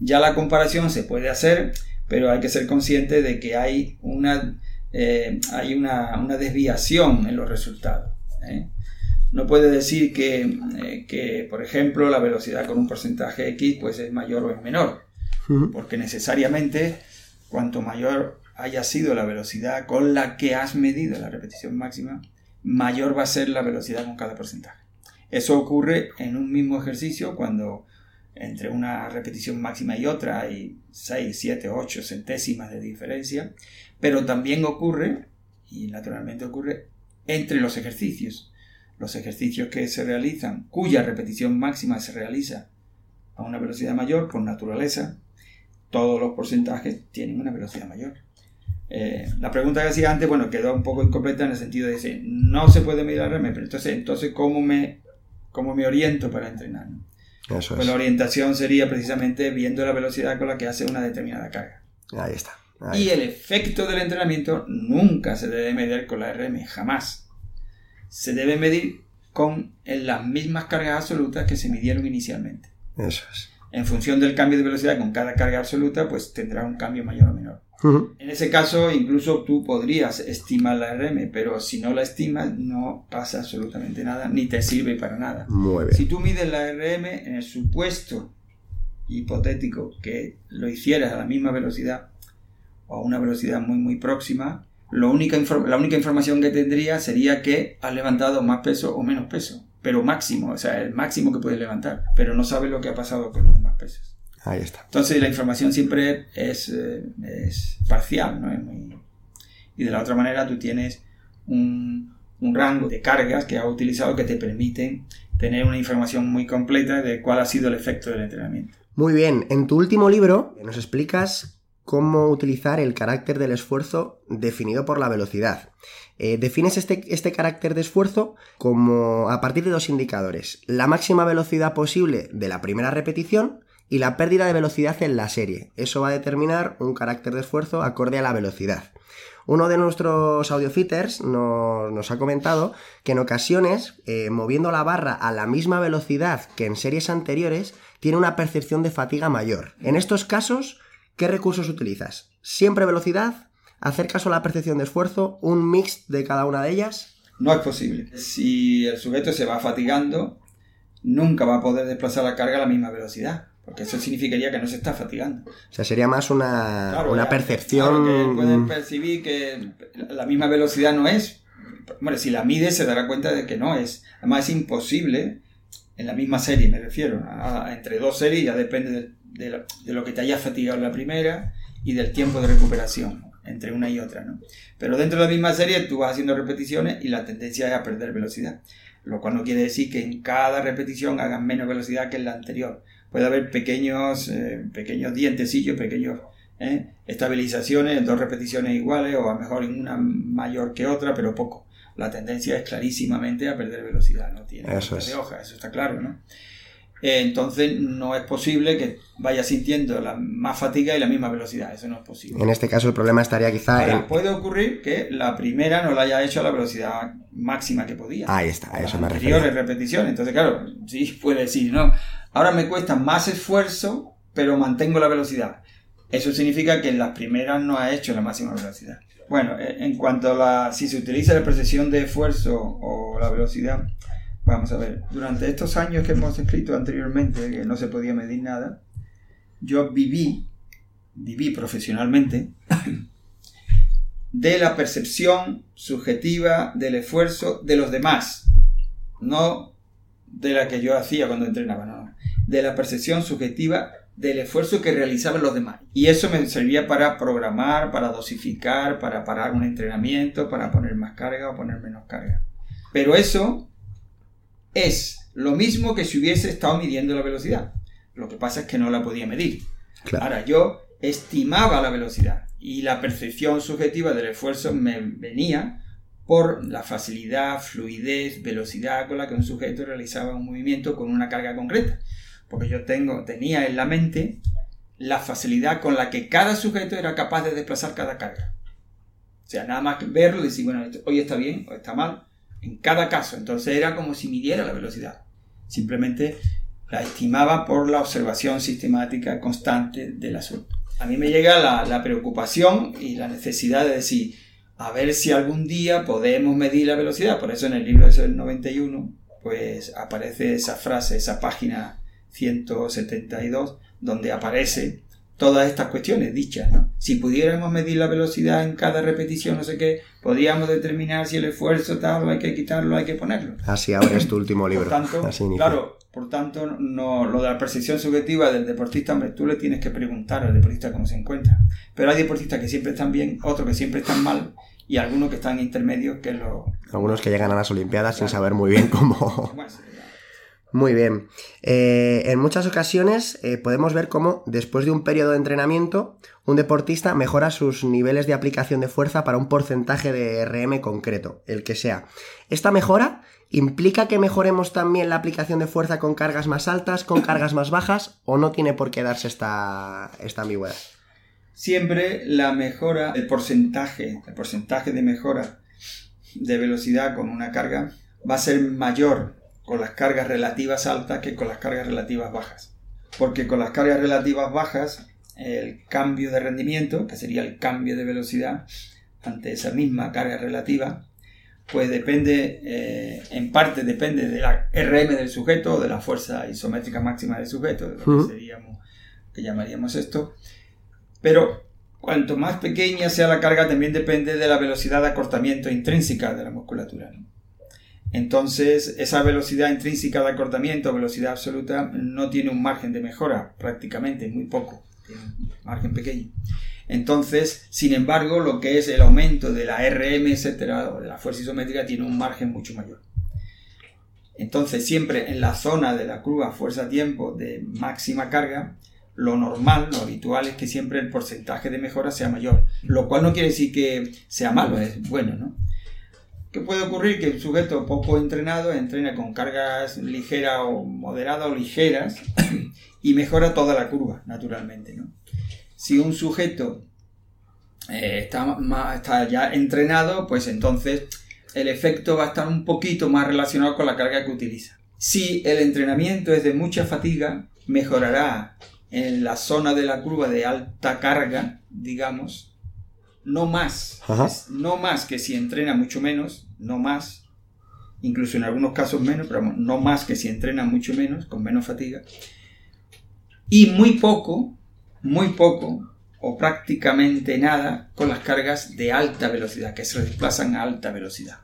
Ya la comparación se puede hacer, pero hay que ser consciente de que hay una, eh, hay una, una desviación en los resultados. ¿Eh? No puede decir eh, que, por ejemplo, la velocidad con un porcentaje X pues es mayor o es menor, porque necesariamente cuanto mayor haya sido la velocidad con la que has medido la repetición máxima, mayor va a ser la velocidad con cada porcentaje. Eso ocurre en un mismo ejercicio cuando entre una repetición máxima y otra hay 6, 7, 8 centésimas de diferencia, pero también ocurre, y naturalmente ocurre, entre los ejercicios. Los ejercicios que se realizan, cuya repetición máxima se realiza a una velocidad mayor por naturaleza, todos los porcentajes tienen una velocidad mayor. Eh, la pregunta que hacía antes, bueno, quedó un poco incompleta en el sentido de decir, no se puede medir la RM, pero entonces, entonces ¿cómo, me, cómo me oriento para entrenar? pues la orientación sería precisamente viendo la velocidad con la que hace una determinada carga. Ahí está y el efecto del entrenamiento nunca se debe medir con la RM, jamás. Se debe medir con las mismas cargas absolutas que se midieron inicialmente. Eso es. En función del cambio de velocidad con cada carga absoluta, pues tendrá un cambio mayor o menor. En ese caso, incluso tú podrías estimar la RM, pero si no la estimas, no pasa absolutamente nada, ni te sirve para nada. Muy bien. Si tú mides la RM en el supuesto hipotético que lo hicieras a la misma velocidad o a una velocidad muy muy próxima, lo única la única información que tendría sería que has levantado más peso o menos peso, pero máximo, o sea, el máximo que puedes levantar, pero no sabes lo que ha pasado con los demás pesos. Ahí está. Entonces la información siempre es, eh, es parcial, ¿no? Es muy... Y de la otra manera tú tienes un, un rango de cargas que has utilizado que te permiten tener una información muy completa de cuál ha sido el efecto del entrenamiento. Muy bien, en tu último libro nos explicas cómo utilizar el carácter del esfuerzo definido por la velocidad. Eh, defines este, este, carácter de esfuerzo como a partir de dos indicadores, la máxima velocidad posible de la primera repetición y la pérdida de velocidad en la serie. Eso va a determinar un carácter de esfuerzo acorde a la velocidad. Uno de nuestros audiofitters nos, ha comentado que en ocasiones, eh, moviendo la barra a la misma velocidad que en series anteriores, tiene una percepción de fatiga mayor. En estos casos, ¿Qué recursos utilizas? ¿Siempre velocidad? ¿Hacer caso a la percepción de esfuerzo? ¿Un mix de cada una de ellas? No es posible. Si el sujeto se va fatigando, nunca va a poder desplazar la carga a la misma velocidad. Porque eso significaría que no se está fatigando. O sea, sería más una, una percepción. Claro, que pueden percibir que la misma velocidad no es. Bueno, si la mide se dará cuenta de que no es. Además, es imposible, en la misma serie me refiero, entre dos series ya depende de, de, lo que te haya fatigado la primera y del tiempo de recuperación entre una y otra, ¿no? Pero dentro de la misma serie tú vas haciendo repeticiones y la tendencia es a perder velocidad, lo cual no quiere decir que en cada repetición hagas menos velocidad que en la anterior. Puede haber pequeños, eh, pequeños dientecillos, pequeños ¿eh? estabilizaciones en dos repeticiones iguales o a lo mejor en una mayor que otra, pero poco. La tendencia es clarísimamente a perder velocidad, no tiene Eso de es. hoja, eso está claro, ¿no? Eh, entonces no es posible que vaya sintiendo la más fatiga y la misma velocidad, eso no es posible. En este caso el problema estaría quizá Ahora, en... puede ocurrir que la primera no la haya hecho a la velocidad máxima que podía. Ahí está, a eso me refiero. repeticiones. Entonces, claro, sí puede decir, no, ahora me cuesta más esfuerzo, pero mantengo la velocidad. Eso significa que en las primeras no ha hecho la máxima velocidad. Bueno, eh, en cuanto a la, si se utiliza la precesión de esfuerzo o la velocidad, vamos a ver, durante estos años que hemos escrito anteriormente, que no se podía medir nada, yo viví, viví profesionalmente, de la percepción subjetiva del esfuerzo de los demás, no de la que yo hacía cuando entrenaba, no, de la percepción subjetiva del esfuerzo que realizaban los demás. Y eso me servía para programar, para dosificar, para parar un entrenamiento, para poner más carga o poner menos carga. Pero eso es lo mismo que si hubiese estado midiendo la velocidad. Lo que pasa es que no la podía medir. Claro. Ahora, yo estimaba la velocidad y la percepción subjetiva del esfuerzo me venía por la facilidad, fluidez, velocidad con la que un sujeto realizaba un movimiento con una carga concreta. Porque yo tengo, tenía en la mente la facilidad con la que cada sujeto era capaz de desplazar cada carga. O sea, nada más que verlo y decir, bueno, hoy está bien o está mal, en cada caso. Entonces era como si midiera la velocidad. Simplemente la estimaba por la observación sistemática constante del asunto. A mí me llega la, la preocupación y la necesidad de decir, a ver si algún día podemos medir la velocidad. Por eso en el libro del 91, pues aparece esa frase, esa página 172, donde aparece todas estas cuestiones dichas. ¿no? Si pudiéramos medir la velocidad en cada repetición, no sé qué, podríamos determinar si el esfuerzo tal, hay que quitarlo, hay que ponerlo. Así abres tu último libro. Por tanto, Así claro, por tanto, no, lo de la percepción subjetiva del deportista, hombre, tú le tienes que preguntar al deportista cómo se encuentra. Pero hay deportistas que siempre están bien, otros que siempre están mal, y algunos que están intermedios que lo... Algunos que llegan a las Olimpiadas sin saber muy bien cómo... bueno, Muy bien. Eh, en muchas ocasiones eh, podemos ver cómo después de un periodo de entrenamiento un deportista mejora sus niveles de aplicación de fuerza para un porcentaje de RM concreto, el que sea. Esta mejora implica que mejoremos también la aplicación de fuerza con cargas más altas, con cargas más bajas, o no tiene por qué darse esta, esta ambigüedad. Siempre la mejora, el porcentaje, el porcentaje de mejora de velocidad con una carga va a ser mayor con las cargas relativas altas que con las cargas relativas bajas. Porque con las cargas relativas bajas, el cambio de rendimiento, que sería el cambio de velocidad ante esa misma carga relativa, pues depende, eh, en parte depende de la RM del sujeto o de la fuerza isométrica máxima del sujeto, de lo que, seríamos, que llamaríamos esto. Pero cuanto más pequeña sea la carga, también depende de la velocidad de acortamiento intrínseca de la musculatura. ¿no? Entonces, esa velocidad intrínseca de acortamiento, velocidad absoluta, no tiene un margen de mejora, prácticamente, muy poco, tiene un margen pequeño. Entonces, sin embargo, lo que es el aumento de la RM, etcétera, o de la fuerza isométrica, tiene un margen mucho mayor. Entonces, siempre en la zona de la curva fuerza-tiempo de máxima carga, lo normal, lo habitual es que siempre el porcentaje de mejora sea mayor. Lo cual no quiere decir que sea malo, es bueno, ¿no? ¿Qué puede ocurrir? Que un sujeto poco entrenado entrena con cargas ligeras o moderadas o ligeras y mejora toda la curva, naturalmente, ¿no? Si un sujeto eh, está, está ya entrenado, pues entonces el efecto va a estar un poquito más relacionado con la carga que utiliza. Si el entrenamiento es de mucha fatiga, mejorará en la zona de la curva de alta carga, digamos, no más, es- no más que si entrena mucho menos, no más, incluso en algunos casos menos, pero no más que si entrena mucho menos, con menos fatiga, y muy poco, muy poco, o prácticamente nada, con las cargas de alta velocidad, que se desplazan a alta velocidad.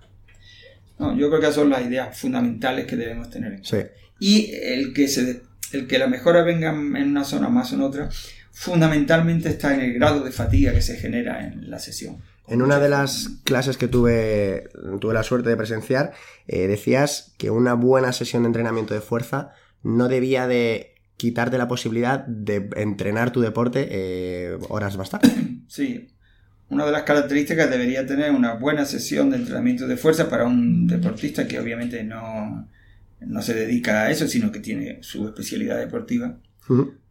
No, yo creo que esas son las ideas fundamentales que debemos tener en cuenta Sí. y el que, se, el que la mejora venga en una zona más o en otra, fundamentalmente está en el grado de fatiga que se genera en la sesión. En una de las clases que tuve, tuve la suerte de presenciar, eh, decías que una buena sesión de entrenamiento de fuerza no debía de quitarte la posibilidad de entrenar tu deporte eh, horas más tarde. Sí, una de las características debería tener una buena sesión de entrenamiento de fuerza para un deportista que obviamente no, no se dedica a eso, sino que tiene su especialidad deportiva.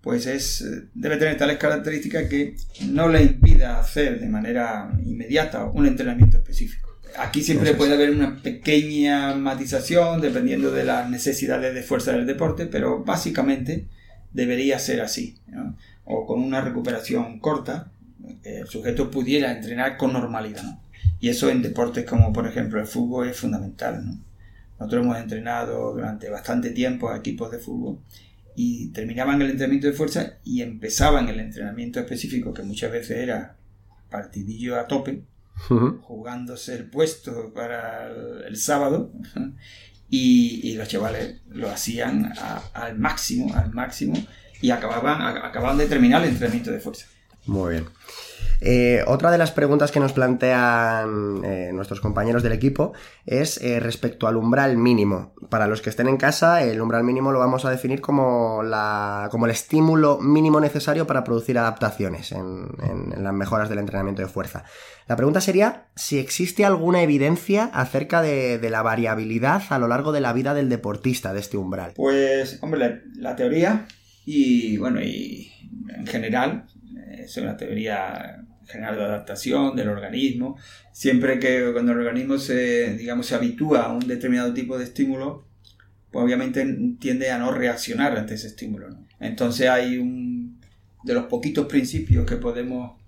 Pues es, debe tener tales características que no le impida hacer de manera inmediata un entrenamiento específico. Aquí siempre puede haber una pequeña matización dependiendo de las necesidades de fuerza del deporte, pero básicamente debería ser así. O con una recuperación corta, el sujeto pudiera entrenar con normalidad. Y eso en deportes como por ejemplo el fútbol es fundamental. Nosotros hemos entrenado durante bastante tiempo a equipos de fútbol y terminaban el entrenamiento de fuerza y empezaban el entrenamiento específico que muchas veces era partidillo a tope, jugándose el puesto para el, sábado y, los chavales lo hacían al máximo, al máximo y acababan, acababan de terminar el entrenamiento de fuerza. Muy bien. Eh, otra de las preguntas que nos plantean eh, nuestros compañeros del equipo es eh, respecto al umbral mínimo. Para los que estén en casa, el umbral mínimo lo vamos a definir como, la, como el estímulo mínimo necesario para producir adaptaciones en, las mejoras del entrenamiento de fuerza. La pregunta sería si existe alguna evidencia acerca de, la variabilidad a lo largo de la vida del deportista de este umbral. Pues, hombre, la teoría y, bueno, y en general es una teoría general de adaptación del organismo. Siempre que cuando el organismo se, digamos, se habitúa a un determinado tipo de estímulo, pues obviamente tiende a no reaccionar ante ese estímulo. Entonces hay un de los poquitos principios que podemos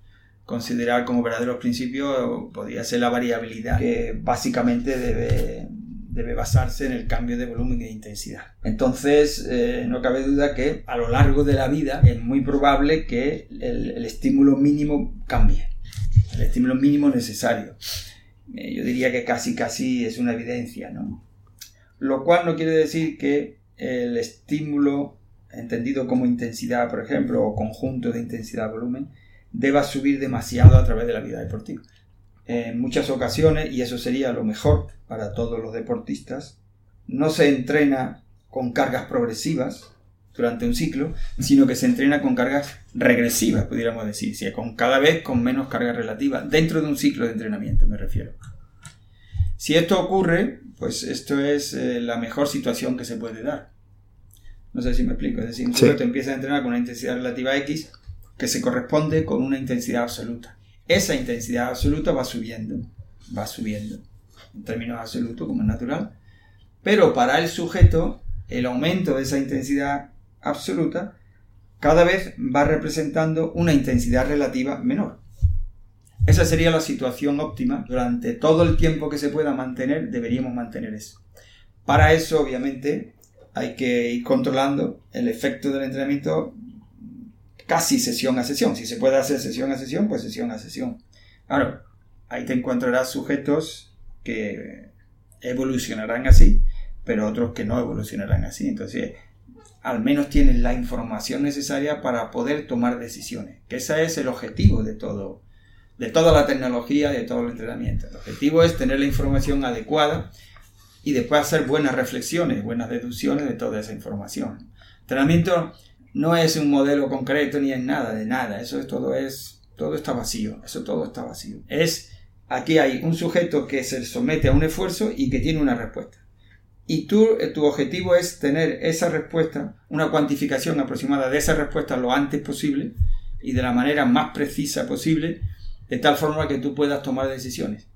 considerar como verdaderos principios, podría ser la variabilidad, que básicamente debe debe basarse en el cambio de volumen e intensidad. Entonces, eh, no cabe duda que a lo largo de la vida es muy probable que el, estímulo mínimo cambie, el estímulo mínimo necesario. Eh, yo diría que casi casi es una evidencia, ¿no? Lo cual no quiere decir que el estímulo, entendido como intensidad, por ejemplo, o conjunto de intensidad-volumen, deba subir demasiado a través de la vida deportiva en muchas ocasiones, y eso sería lo mejor para todos los deportistas, no se entrena con cargas progresivas durante un ciclo, sino que se entrena con cargas regresivas, pudiéramos decir, con cada vez con menos carga relativa, dentro de un ciclo de entrenamiento me refiero. Si esto ocurre, pues esto es eh, la mejor situación que se puede dar. No sé si me explico, es decir, un sujeto empieza a entrenar con una intensidad relativa X que se corresponde con una intensidad absoluta esa intensidad absoluta va subiendo, va subiendo, en términos absolutos, como es natural. Pero para el sujeto, el aumento de esa intensidad absoluta cada vez va representando una intensidad relativa menor. Esa sería la situación óptima. Durante todo el tiempo que se pueda mantener, deberíamos mantener eso. Para eso, obviamente, hay que ir controlando el efecto del entrenamiento casi sesión a sesión. Si se puede hacer sesión a sesión, pues sesión a sesión. Claro, ahí te encontrarás sujetos que evolucionarán así, pero otros que no evolucionarán así. Entonces, al menos tienes la información necesaria para poder tomar decisiones. Que ese es el objetivo de todo, de toda la tecnología, de todo el entrenamiento. El objetivo es tener la información adecuada y después hacer buenas reflexiones, buenas deducciones de toda esa información. Entrenamiento no es un modelo concreto ni es nada de nada, eso todo es, todo está vacío, eso todo está vacío. Es, aquí hay un sujeto que se somete a un esfuerzo y que tiene una respuesta. Y tú, eh, tu objetivo es tener esa respuesta, una cuantificación aproximada de esa respuesta lo antes posible y de la manera más precisa posible, de tal forma que tú puedas tomar decisiones.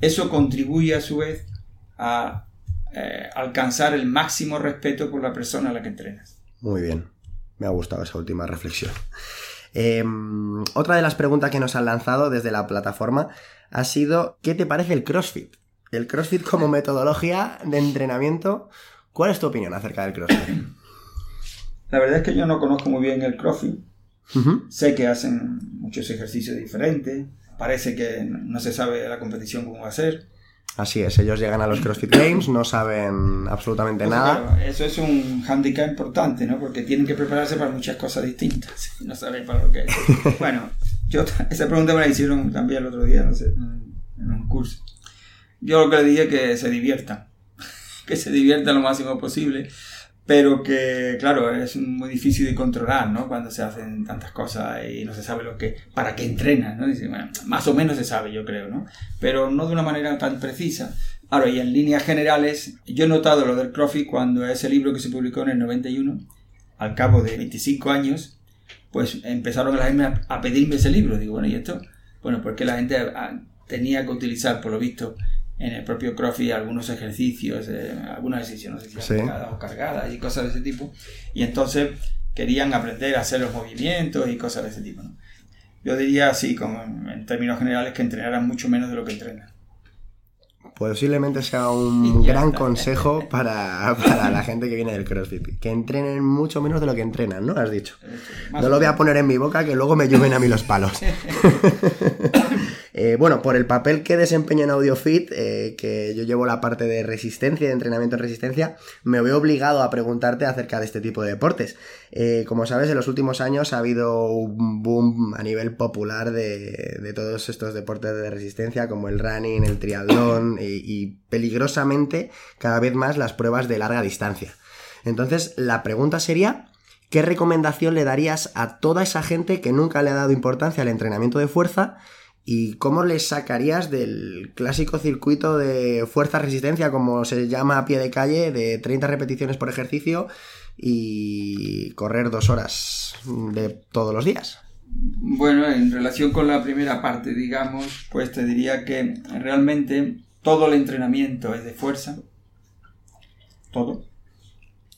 Eso contribuye a su vez a eh, alcanzar el máximo respeto por la persona a la que entrenas. Muy bien. Me ha gustado esa última reflexión. Em, otra de las preguntas que nos han lanzado desde la plataforma ha sido, ¿qué te parece el CrossFit? El CrossFit como metodología de entrenamiento, ¿cuál es tu opinión acerca del CrossFit? La verdad es que yo no conozco muy bien el CrossFit. Sé que hacen muchos ejercicios diferentes. Parece que no se sabe la competición cómo va a ser. Así es, ellos llegan a los CrossFit Games, no saben absolutamente Pues nada. claro, eso es un handicap importante, ¿no? Porque tienen que prepararse para muchas cosas distintas. No saben para lo que es. bueno, yo esa pregunta me la hicieron también el otro día, no sé, en un curso. Yo lo que le dije es que se diviertan, que se diviertan lo máximo posible, pero que, claro, es muy difícil de controlar, ¿no? Cuando se hacen tantas cosas y no se sabe lo que, para qué entrenan, ¿no? Dice, bueno, más o menos se sabe, yo creo, ¿no? Pero no de una manera tan precisa. Ahora, y en líneas generales, yo he notado lo del CrossFit cuando ese libro que se publicó en el 91, al cabo de 25 años, pues empezaron la gente a pedirme ese libro. Digo, bueno, ¿y esto? Bueno, porque la gente tenía que utilizar, por lo visto, en el propio CrossFit algunos ejercicios, eh, sé si Sí. cargadas o cargadas y cosas de ese tipo. Y entonces querían aprender a hacer los movimientos y cosas de ese tipo. ¿no? Yo diría así, como en, en términos generales, que entrenaran mucho menos de lo que entrenan. Posiblemente sea un gran está. consejo para, para la gente que viene del CrossFit. Que entrenen mucho menos de lo que entrenan, ¿no? Has dicho. Más No lo voy a poner en mi boca que luego me llueven a mí los palos. Eh, bueno, por el papel que desempeño en AudioFit, eh, que yo llevo la parte de resistencia, de entrenamiento en resistencia, me veo obligado a preguntarte acerca de este tipo de deportes. Eh, como sabes, en los últimos años ha habido un boom a nivel popular de, todos estos deportes de resistencia, como el running, el triatlón y peligrosamente cada vez más las pruebas de larga distancia. Entonces, la pregunta sería... ¿Qué recomendación le darías a toda esa gente que nunca le ha dado importancia al entrenamiento de fuerza ¿Y cómo les sacarías del clásico circuito de fuerza-resistencia, como se llama a pie de calle, de 30 repeticiones por ejercicio y correr dos horas de todos los días? Bueno, en relación con la primera parte, digamos, pues te diría que realmente todo el entrenamiento es de fuerza, todo,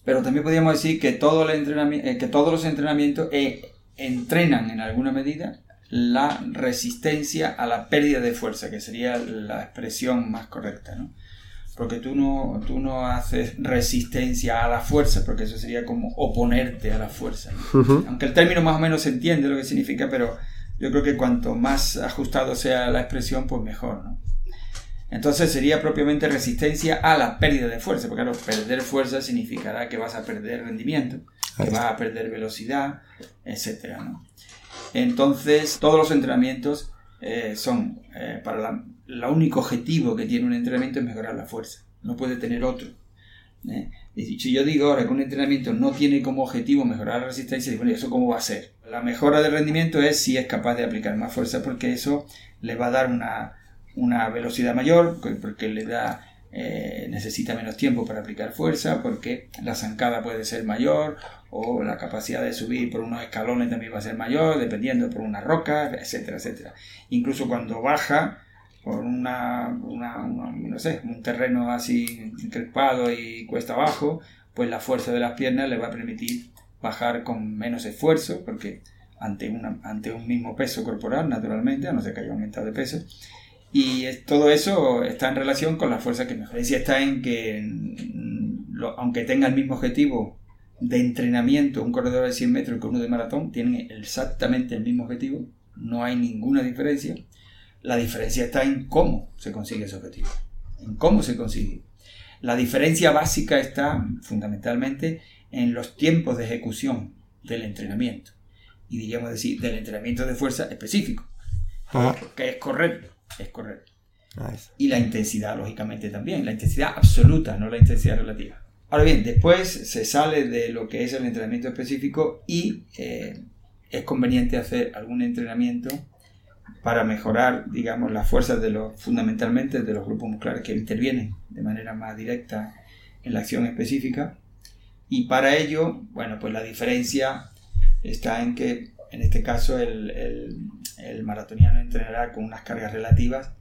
pero también podríamos decir que, todo el entrenami- eh, que todos los entrenamientos eh, entrenan en alguna medida la resistencia a la pérdida de fuerza, que sería la expresión más correcta, ¿no? Porque tú no, tú no haces resistencia a la fuerza, porque eso sería como oponerte a la fuerza. Aunque el término más o menos se entiende lo que significa, pero yo creo que cuanto más ajustado sea la expresión, pues mejor, ¿no? Entonces sería propiamente resistencia a la pérdida de fuerza, porque claro, perder fuerza significará que vas a perder rendimiento, que vas a perder velocidad, etcétera, ¿no? Entonces, todos los entrenamientos eh, son, eh, para la, único objetivo que tiene un entrenamiento es mejorar la fuerza, no puede tener otro. ¿eh? Y si yo digo ahora que un entrenamiento no tiene como objetivo mejorar la resistencia, digo, bueno, ¿y ¿eso cómo va a ser? La mejora del rendimiento es si es capaz de aplicar más fuerza, porque eso le va a dar una, una velocidad mayor, porque le da necesita menos tiempo para aplicar fuerza, porque la zancada puede ser mayor, o la capacidad de subir por unos escalones también va a ser mayor, dependiendo por una roca, etcétera, etcétera. Incluso cuando baja por una, un terreno así encrespado y cuesta abajo, pues la fuerza de las piernas le va a permitir bajar con menos esfuerzo, porque ante, una, ante un mismo peso corporal, naturalmente, a no ser que haya aumentado de peso, y todo eso está en relación con la fuerza que mejora. La diferencia está en que, aunque tenga el mismo objetivo de entrenamiento, un corredor de 100 metros que uno de maratón, tienen exactamente el mismo objetivo, no hay ninguna diferencia. La diferencia está en cómo se consigue ese objetivo, en cómo se consigue. La diferencia básica está fundamentalmente en los tiempos de ejecución del entrenamiento, y diríamos decir, del entrenamiento de fuerza específico, Ajá. que es correr, es. Ahí está. Y la intensidad, lógicamente, también. La intensidad absoluta, no la intensidad relativa. Ahora bien, después se sale de lo que es el entrenamiento específico y eh, es conveniente hacer algún entrenamiento para mejorar, digamos, las fuerzas de los, fundamentalmente de los grupos musculares que intervienen de manera más directa en la acción específica. Y para ello, bueno, pues la diferencia está en que, en este caso, el, el- el maratoniano entrenará con unas cargas relativas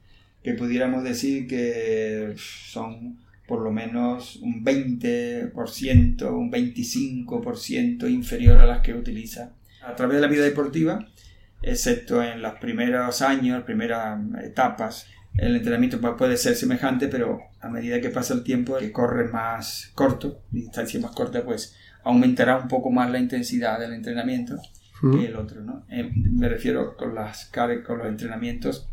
que pudiéramos decir que son por lo menos un 20%, un 25% inferior a las que utiliza a través de la vida deportiva, excepto en los primeros años, primeras etapas. El entrenamiento pu- puede ser semejante, pero a medida que pasa el tiempo, que corre más corto, distancia más corta, pues aumentará un poco más la intensidad del entrenamiento que el otro, ¿no? Eh, me refiero con las con los entrenamientos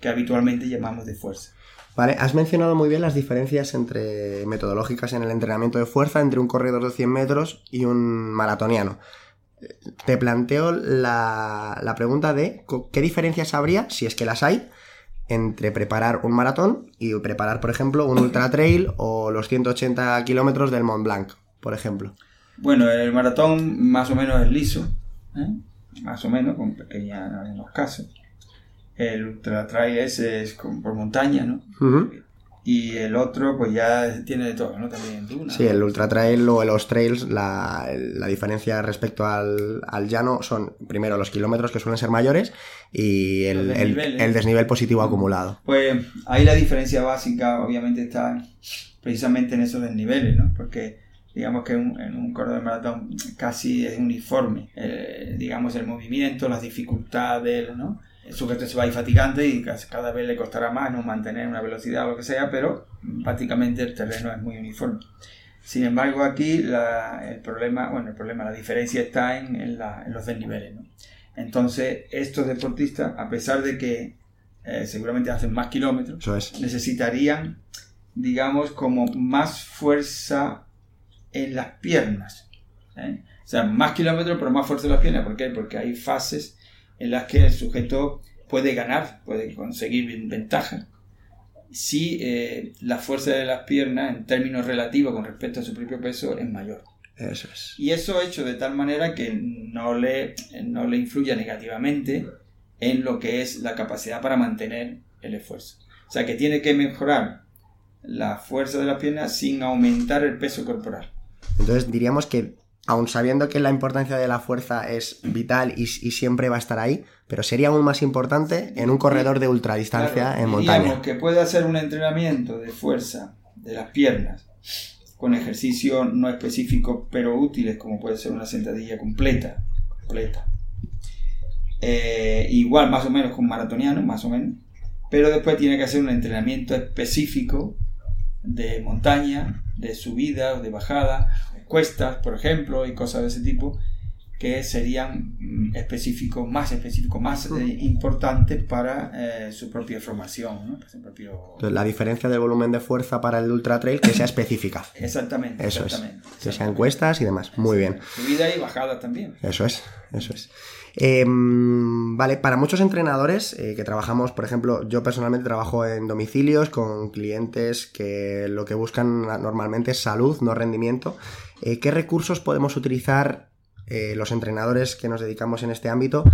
que habitualmente llamamos de fuerza. Vale, has mencionado muy bien las diferencias entre metodológicas en el entrenamiento de fuerza entre un corredor de 100 metros y un maratoniano. Te planteo la, la pregunta de qué diferencias habría, si es que las hay, entre preparar un maratón y preparar, por ejemplo, un ultra trail o los 180 kilómetros del Mont Blanc, por ejemplo. Bueno, el maratón más o menos es liso, ¿eh? más o menos, con pequeñas en los casos. El ultra trail ese es por montaña, ¿no? Y el otro, pues ya tiene de todo, ¿no? También duna. Sí, el ultra trail o los trails, la, la diferencia respecto al, al, llano son primero los kilómetros que suelen ser mayores y el, el, desnivel positivo acumulado. Pues ahí la diferencia básica, obviamente, está precisamente en esos desniveles, ¿no? Porque digamos que un, en un corredor de maratón casi es uniforme, eh, digamos, el movimiento, las dificultades, ¿no? el sujeto se va a ir fatigante y cada vez le costará más no mantener una velocidad o lo que sea, pero prácticamente el terreno es muy uniforme. Sin embargo, aquí el problema, bueno, el problema, la diferencia está en, los desniveles. ¿no? Entonces, estos deportistas, a pesar de que eh, seguramente hacen más kilómetros, necesitarían, digamos, como más fuerza en las piernas. ¿eh? O sea, más kilómetros, pero más fuerza en las piernas. ¿Por qué? Porque hay fases en las que el sujeto puede ganar, puede conseguir ventaja, si eh, la fuerza de las piernas en términos relativos con respecto a su propio peso es mayor. Eso es. Y eso hecho de tal manera que no le, no le influya negativamente en lo que es la capacidad para mantener el esfuerzo. O sea que tiene que mejorar la fuerza de las piernas sin aumentar el peso corporal. Entonces diríamos que aun sabiendo que la importancia de la fuerza es vital y, siempre va a estar ahí, pero sería aún más importante en un corredor de ultradistancia en montaña. Digamos que puede hacer un entrenamiento de fuerza de las piernas con ejercicios no específicos pero útiles, como puede ser una sentadilla completa, completa. Eh, igual más o menos con maratoniano, más o menos, pero después tiene que hacer un entrenamiento específico de montaña, de subida o de bajada, cuestas, por ejemplo, y cosas de ese tipo, que serían mm, específicos, más específicos, más eh, importantes para eh, su propia formación. ¿no? la diferencia del volumen de fuerza para el ultra trail que sea específica. exactamente. Eso exactamente, es. Que sean cuestas y demás. Muy bien. Subida y bajada también. Eso es, eso es. Em, vale, para muchos entrenadores eh, que trabajamos, por ejemplo, yo personalmente trabajo en domicilios con clientes que lo que buscan normalmente es salud, no rendimiento. Eh, ¿Qué recursos podemos utilizar eh, los entrenadores que nos dedicamos en este ámbito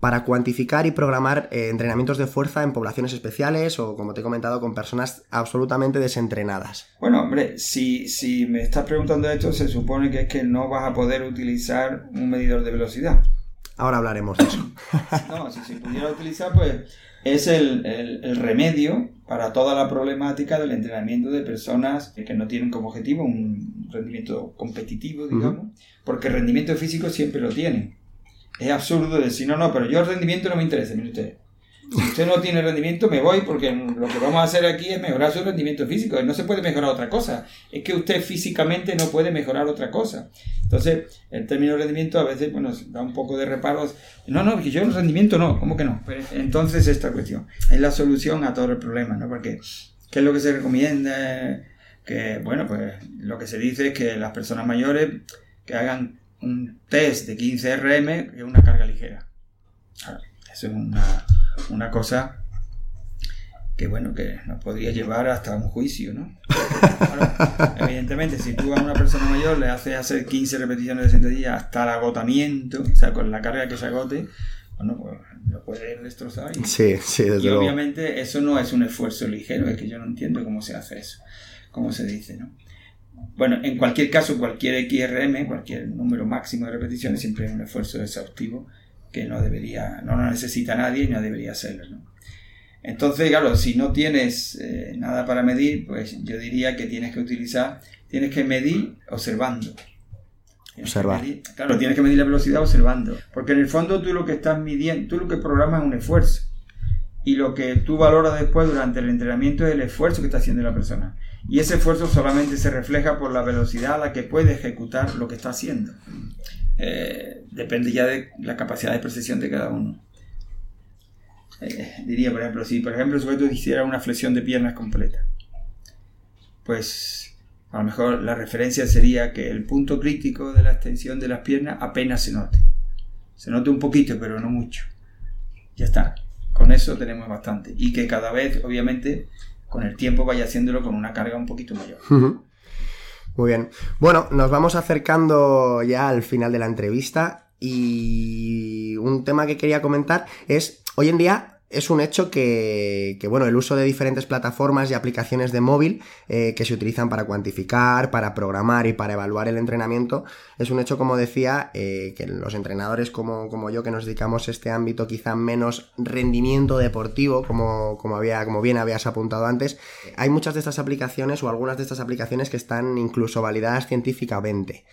para cuantificar y programar entrenamientos de fuerza en poblaciones especiales o, como te he comentado, con personas absolutamente desentrenadas? Bueno, hombre, si, si me estás preguntando esto, se supone que es que no vas a poder utilizar un medidor de velocidad. Ahora hablaremos de eso. no, si se pudiera utilizar, pues es el, el, remedio para toda la problemática del entrenamiento de personas que no tienen como objetivo un rendimiento competitivo, digamos, porque el rendimiento físico siempre lo tienen. Es absurdo decir, no, no, pero yo el rendimiento no me interesa, mire usted. Si usted no tiene rendimiento, me voy porque lo que vamos a hacer aquí es mejorar su rendimiento físico. No se puede mejorar otra cosa. Es que usted físicamente no puede mejorar otra cosa. Entonces, el término rendimiento a veces bueno, da un poco de reparos. No, no, que yo el rendimiento no. ¿Cómo que no? Entonces, esta cuestión es la solución a todo el problema, ¿no? Porque, ¿qué es lo que se recomienda? Que, bueno, pues lo que se dice es que las personas mayores que hagan un test de 15 RM, que es una carga ligera. Es una una cosa que bueno, que nos podría llevar hasta un juicio, ¿no? evidentemente, si tú a una persona mayor le haces hacer 15 repeticiones de sentadilla hasta el agotamiento, o sea, con la carga que se agote, bueno, pues lo puedes destrozar. Y, sí, sí, desde Y obviamente eso no es un esfuerzo ligero, es que yo no entiendo cómo se hace eso, cómo se dice, ¿no? Bueno, en cualquier caso, cualquier XRM, cualquier número máximo de repeticiones, siempre es un esfuerzo exhaustivo que no debería, no lo necesita nadie y no debería hacerlo. ¿no? Entonces, claro, si no tienes eh, nada para medir, pues yo diría que tienes que utilizar, tienes que medir observando. Observar. claro, tienes que medir la velocidad observando. Porque en el fondo tú lo que estás midiendo, tú lo que programas es un esfuerzo. Y lo que tú valoras después durante el entrenamiento es el esfuerzo que está haciendo la persona. Y ese esfuerzo solamente se refleja por la velocidad a la que puede ejecutar lo que está haciendo. Eh, depende ya de la capacidad de precisión de cada uno. eh, diría, por ejemplo, si por ejemplo el sujeto hiciera una flexión de piernas completa, pues a lo mejor la referencia sería que el punto crítico de la extensión de las piernas apenas se note. Se note un poquito, pero no mucho. Ya está. Con eso tenemos bastante. Y que cada vez, obviamente, con el tiempo vaya haciéndolo con una carga un poquito mayor. Muy bien. Bueno, nos vamos acercando ya al final de la entrevista y un tema que quería comentar es, hoy en día es un hecho que, bueno, el uso de diferentes plataformas y aplicaciones de móvil eh, que se utilizan para cuantificar, para programar y para evaluar el entrenamiento, es un hecho, como decía, eh, que los entrenadores como, yo que nos dedicamos a este ámbito quizá menos rendimiento deportivo, como, había, como bien habías apuntado antes, hay muchas de estas aplicaciones o algunas de estas aplicaciones que están incluso validadas científicamente.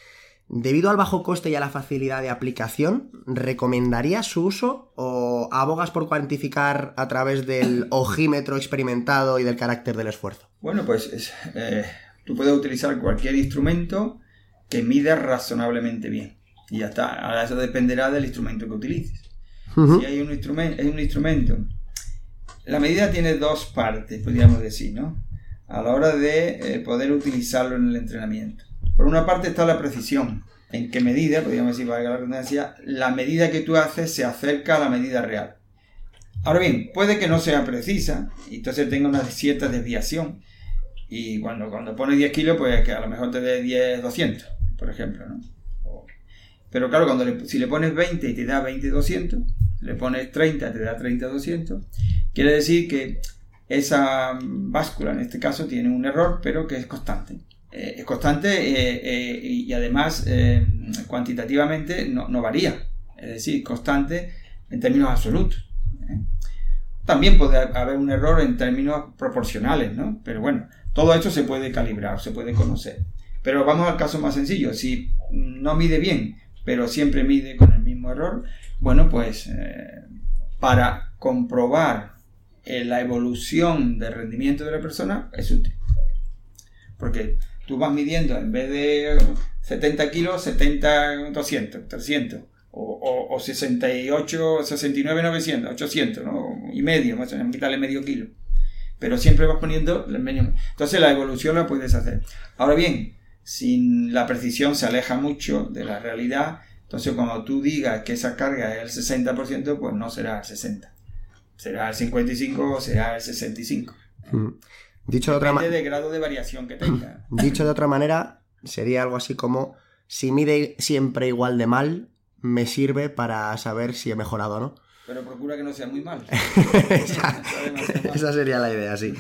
Debido al bajo coste y a la facilidad de aplicación, ¿recomendarías su uso o abogas por cuantificar a través del ojímetro experimentado y del carácter del esfuerzo? Bueno, pues eh, tú puedes utilizar cualquier instrumento que mida razonablemente bien. Y ya está. Ahora eso dependerá del instrumento que utilices. Si hay un, instrumento, un instrumento. La medida tiene dos partes, podríamos decir, ¿no? A la hora de eh, poder utilizarlo en el entrenamiento. Por una parte está la precisión. En qué medida, podríamos decir, valga la redundancia, la medida que tú haces se acerca a la medida real. Ahora bien, puede que no sea precisa y entonces tenga una cierta desviación. Y cuando, cuando pones 10 kilos, pues que a lo mejor te dé 10, 200, por ejemplo. ¿no? Pero claro, cuando si le pones 20 y te da 20, 200, le pones 30 te da 30, 200, quiere decir que esa báscula en este caso tiene un error, pero que es constante. Eh, es constante eh, eh, y además cuantitativamente no, varía, es decir, constante en términos absolutos. También puede haber un error en términos proporcionales, ¿no? Pero bueno, todo esto se puede calibrar, se puede conocer. Pero vamos al caso más sencillo. Si no mide bien, pero siempre mide con el mismo error, bueno, pues para comprobar la evolución del rendimiento de la persona es útil. Porque tú vas midiendo en vez de 70 kilos, 70, 200, 300. O, o, 68, 69, 900, 800, ¿no? Y medio, más o menos, quitarle medio kilo. Pero siempre vas poniendo el medio. Entonces la evolución la puedes hacer. Ahora bien, si la precisión se aleja mucho de la realidad, entonces cuando tú digas que esa carga es el 60%, pues no será el 60. Será el 55 o será el 65. Dicho de otra manera. de grado de variación que tenga. Dicho de otra manera, sería algo así como: si mide siempre igual de mal, me sirve para saber si he mejorado o no. Pero procura que no sea muy mal. esa, sería la idea, sí.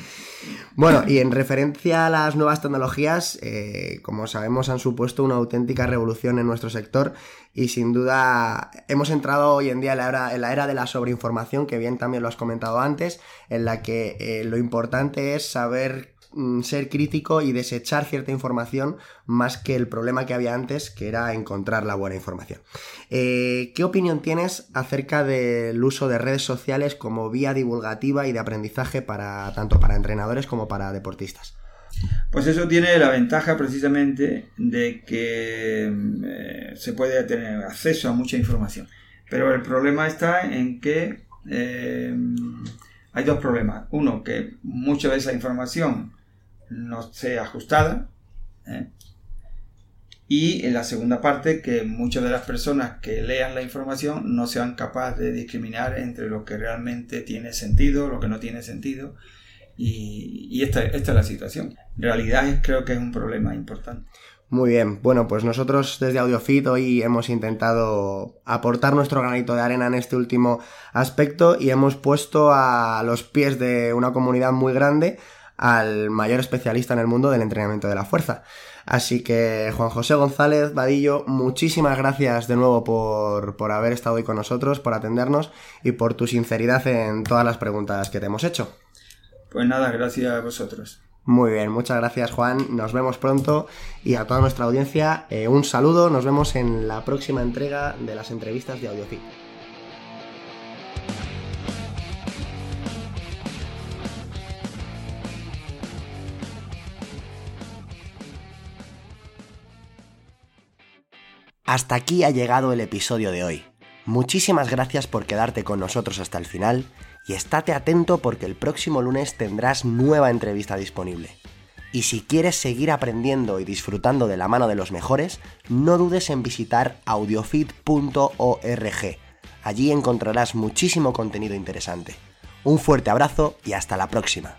Bueno, y en referencia a las nuevas tecnologías, eh, como sabemos, han supuesto una auténtica revolución en nuestro sector y sin duda hemos entrado hoy en día en la era, de la sobreinformación, que bien también lo has comentado antes, en la que eh, lo importante es saber ser crítico y desechar cierta información más que el problema que había antes, que era encontrar la buena información. Eh, ¿Qué opinión tienes acerca del uso de redes sociales como vía divulgativa y de aprendizaje para tanto para entrenadores como para deportistas? Pues eso tiene la ventaja precisamente de que eh, se puede tener acceso a mucha información. Pero el problema está en que eh, hay dos problemas. Uno, que mucha de esa información no sea ajustada. ¿eh? Y en la segunda parte, que muchas de las personas que lean la información no sean capaces de discriminar entre lo que realmente tiene sentido, lo que no tiene sentido. Y, esta, esta, es la situación. Realidad creo que es un problema importante. Muy bien, bueno, pues nosotros desde AudioFit hoy hemos intentado aportar nuestro granito de arena en este último aspecto y hemos puesto a los pies de una comunidad muy grande al mayor especialista en el mundo del entrenamiento de la fuerza. Así que Juan José González Vadillo, muchísimas gracias de nuevo por, por haber estado hoy con nosotros, por atendernos y por tu sinceridad en todas las preguntas que te hemos hecho. Pues nada, gracias a vosotros. Muy bien, muchas gracias Juan, nos vemos pronto y a toda nuestra audiencia eh, un saludo, nos vemos en la próxima entrega de las entrevistas de AudioFit. Hasta aquí ha llegado el episodio de hoy. Muchísimas gracias por quedarte con nosotros hasta el final y estate atento porque el próximo lunes tendrás nueva entrevista disponible. Y si quieres seguir aprendiendo y disfrutando de la mano de los mejores, no dudes en visitar audiofit.org. Allí encontrarás muchísimo contenido interesante. Un fuerte abrazo y hasta la próxima.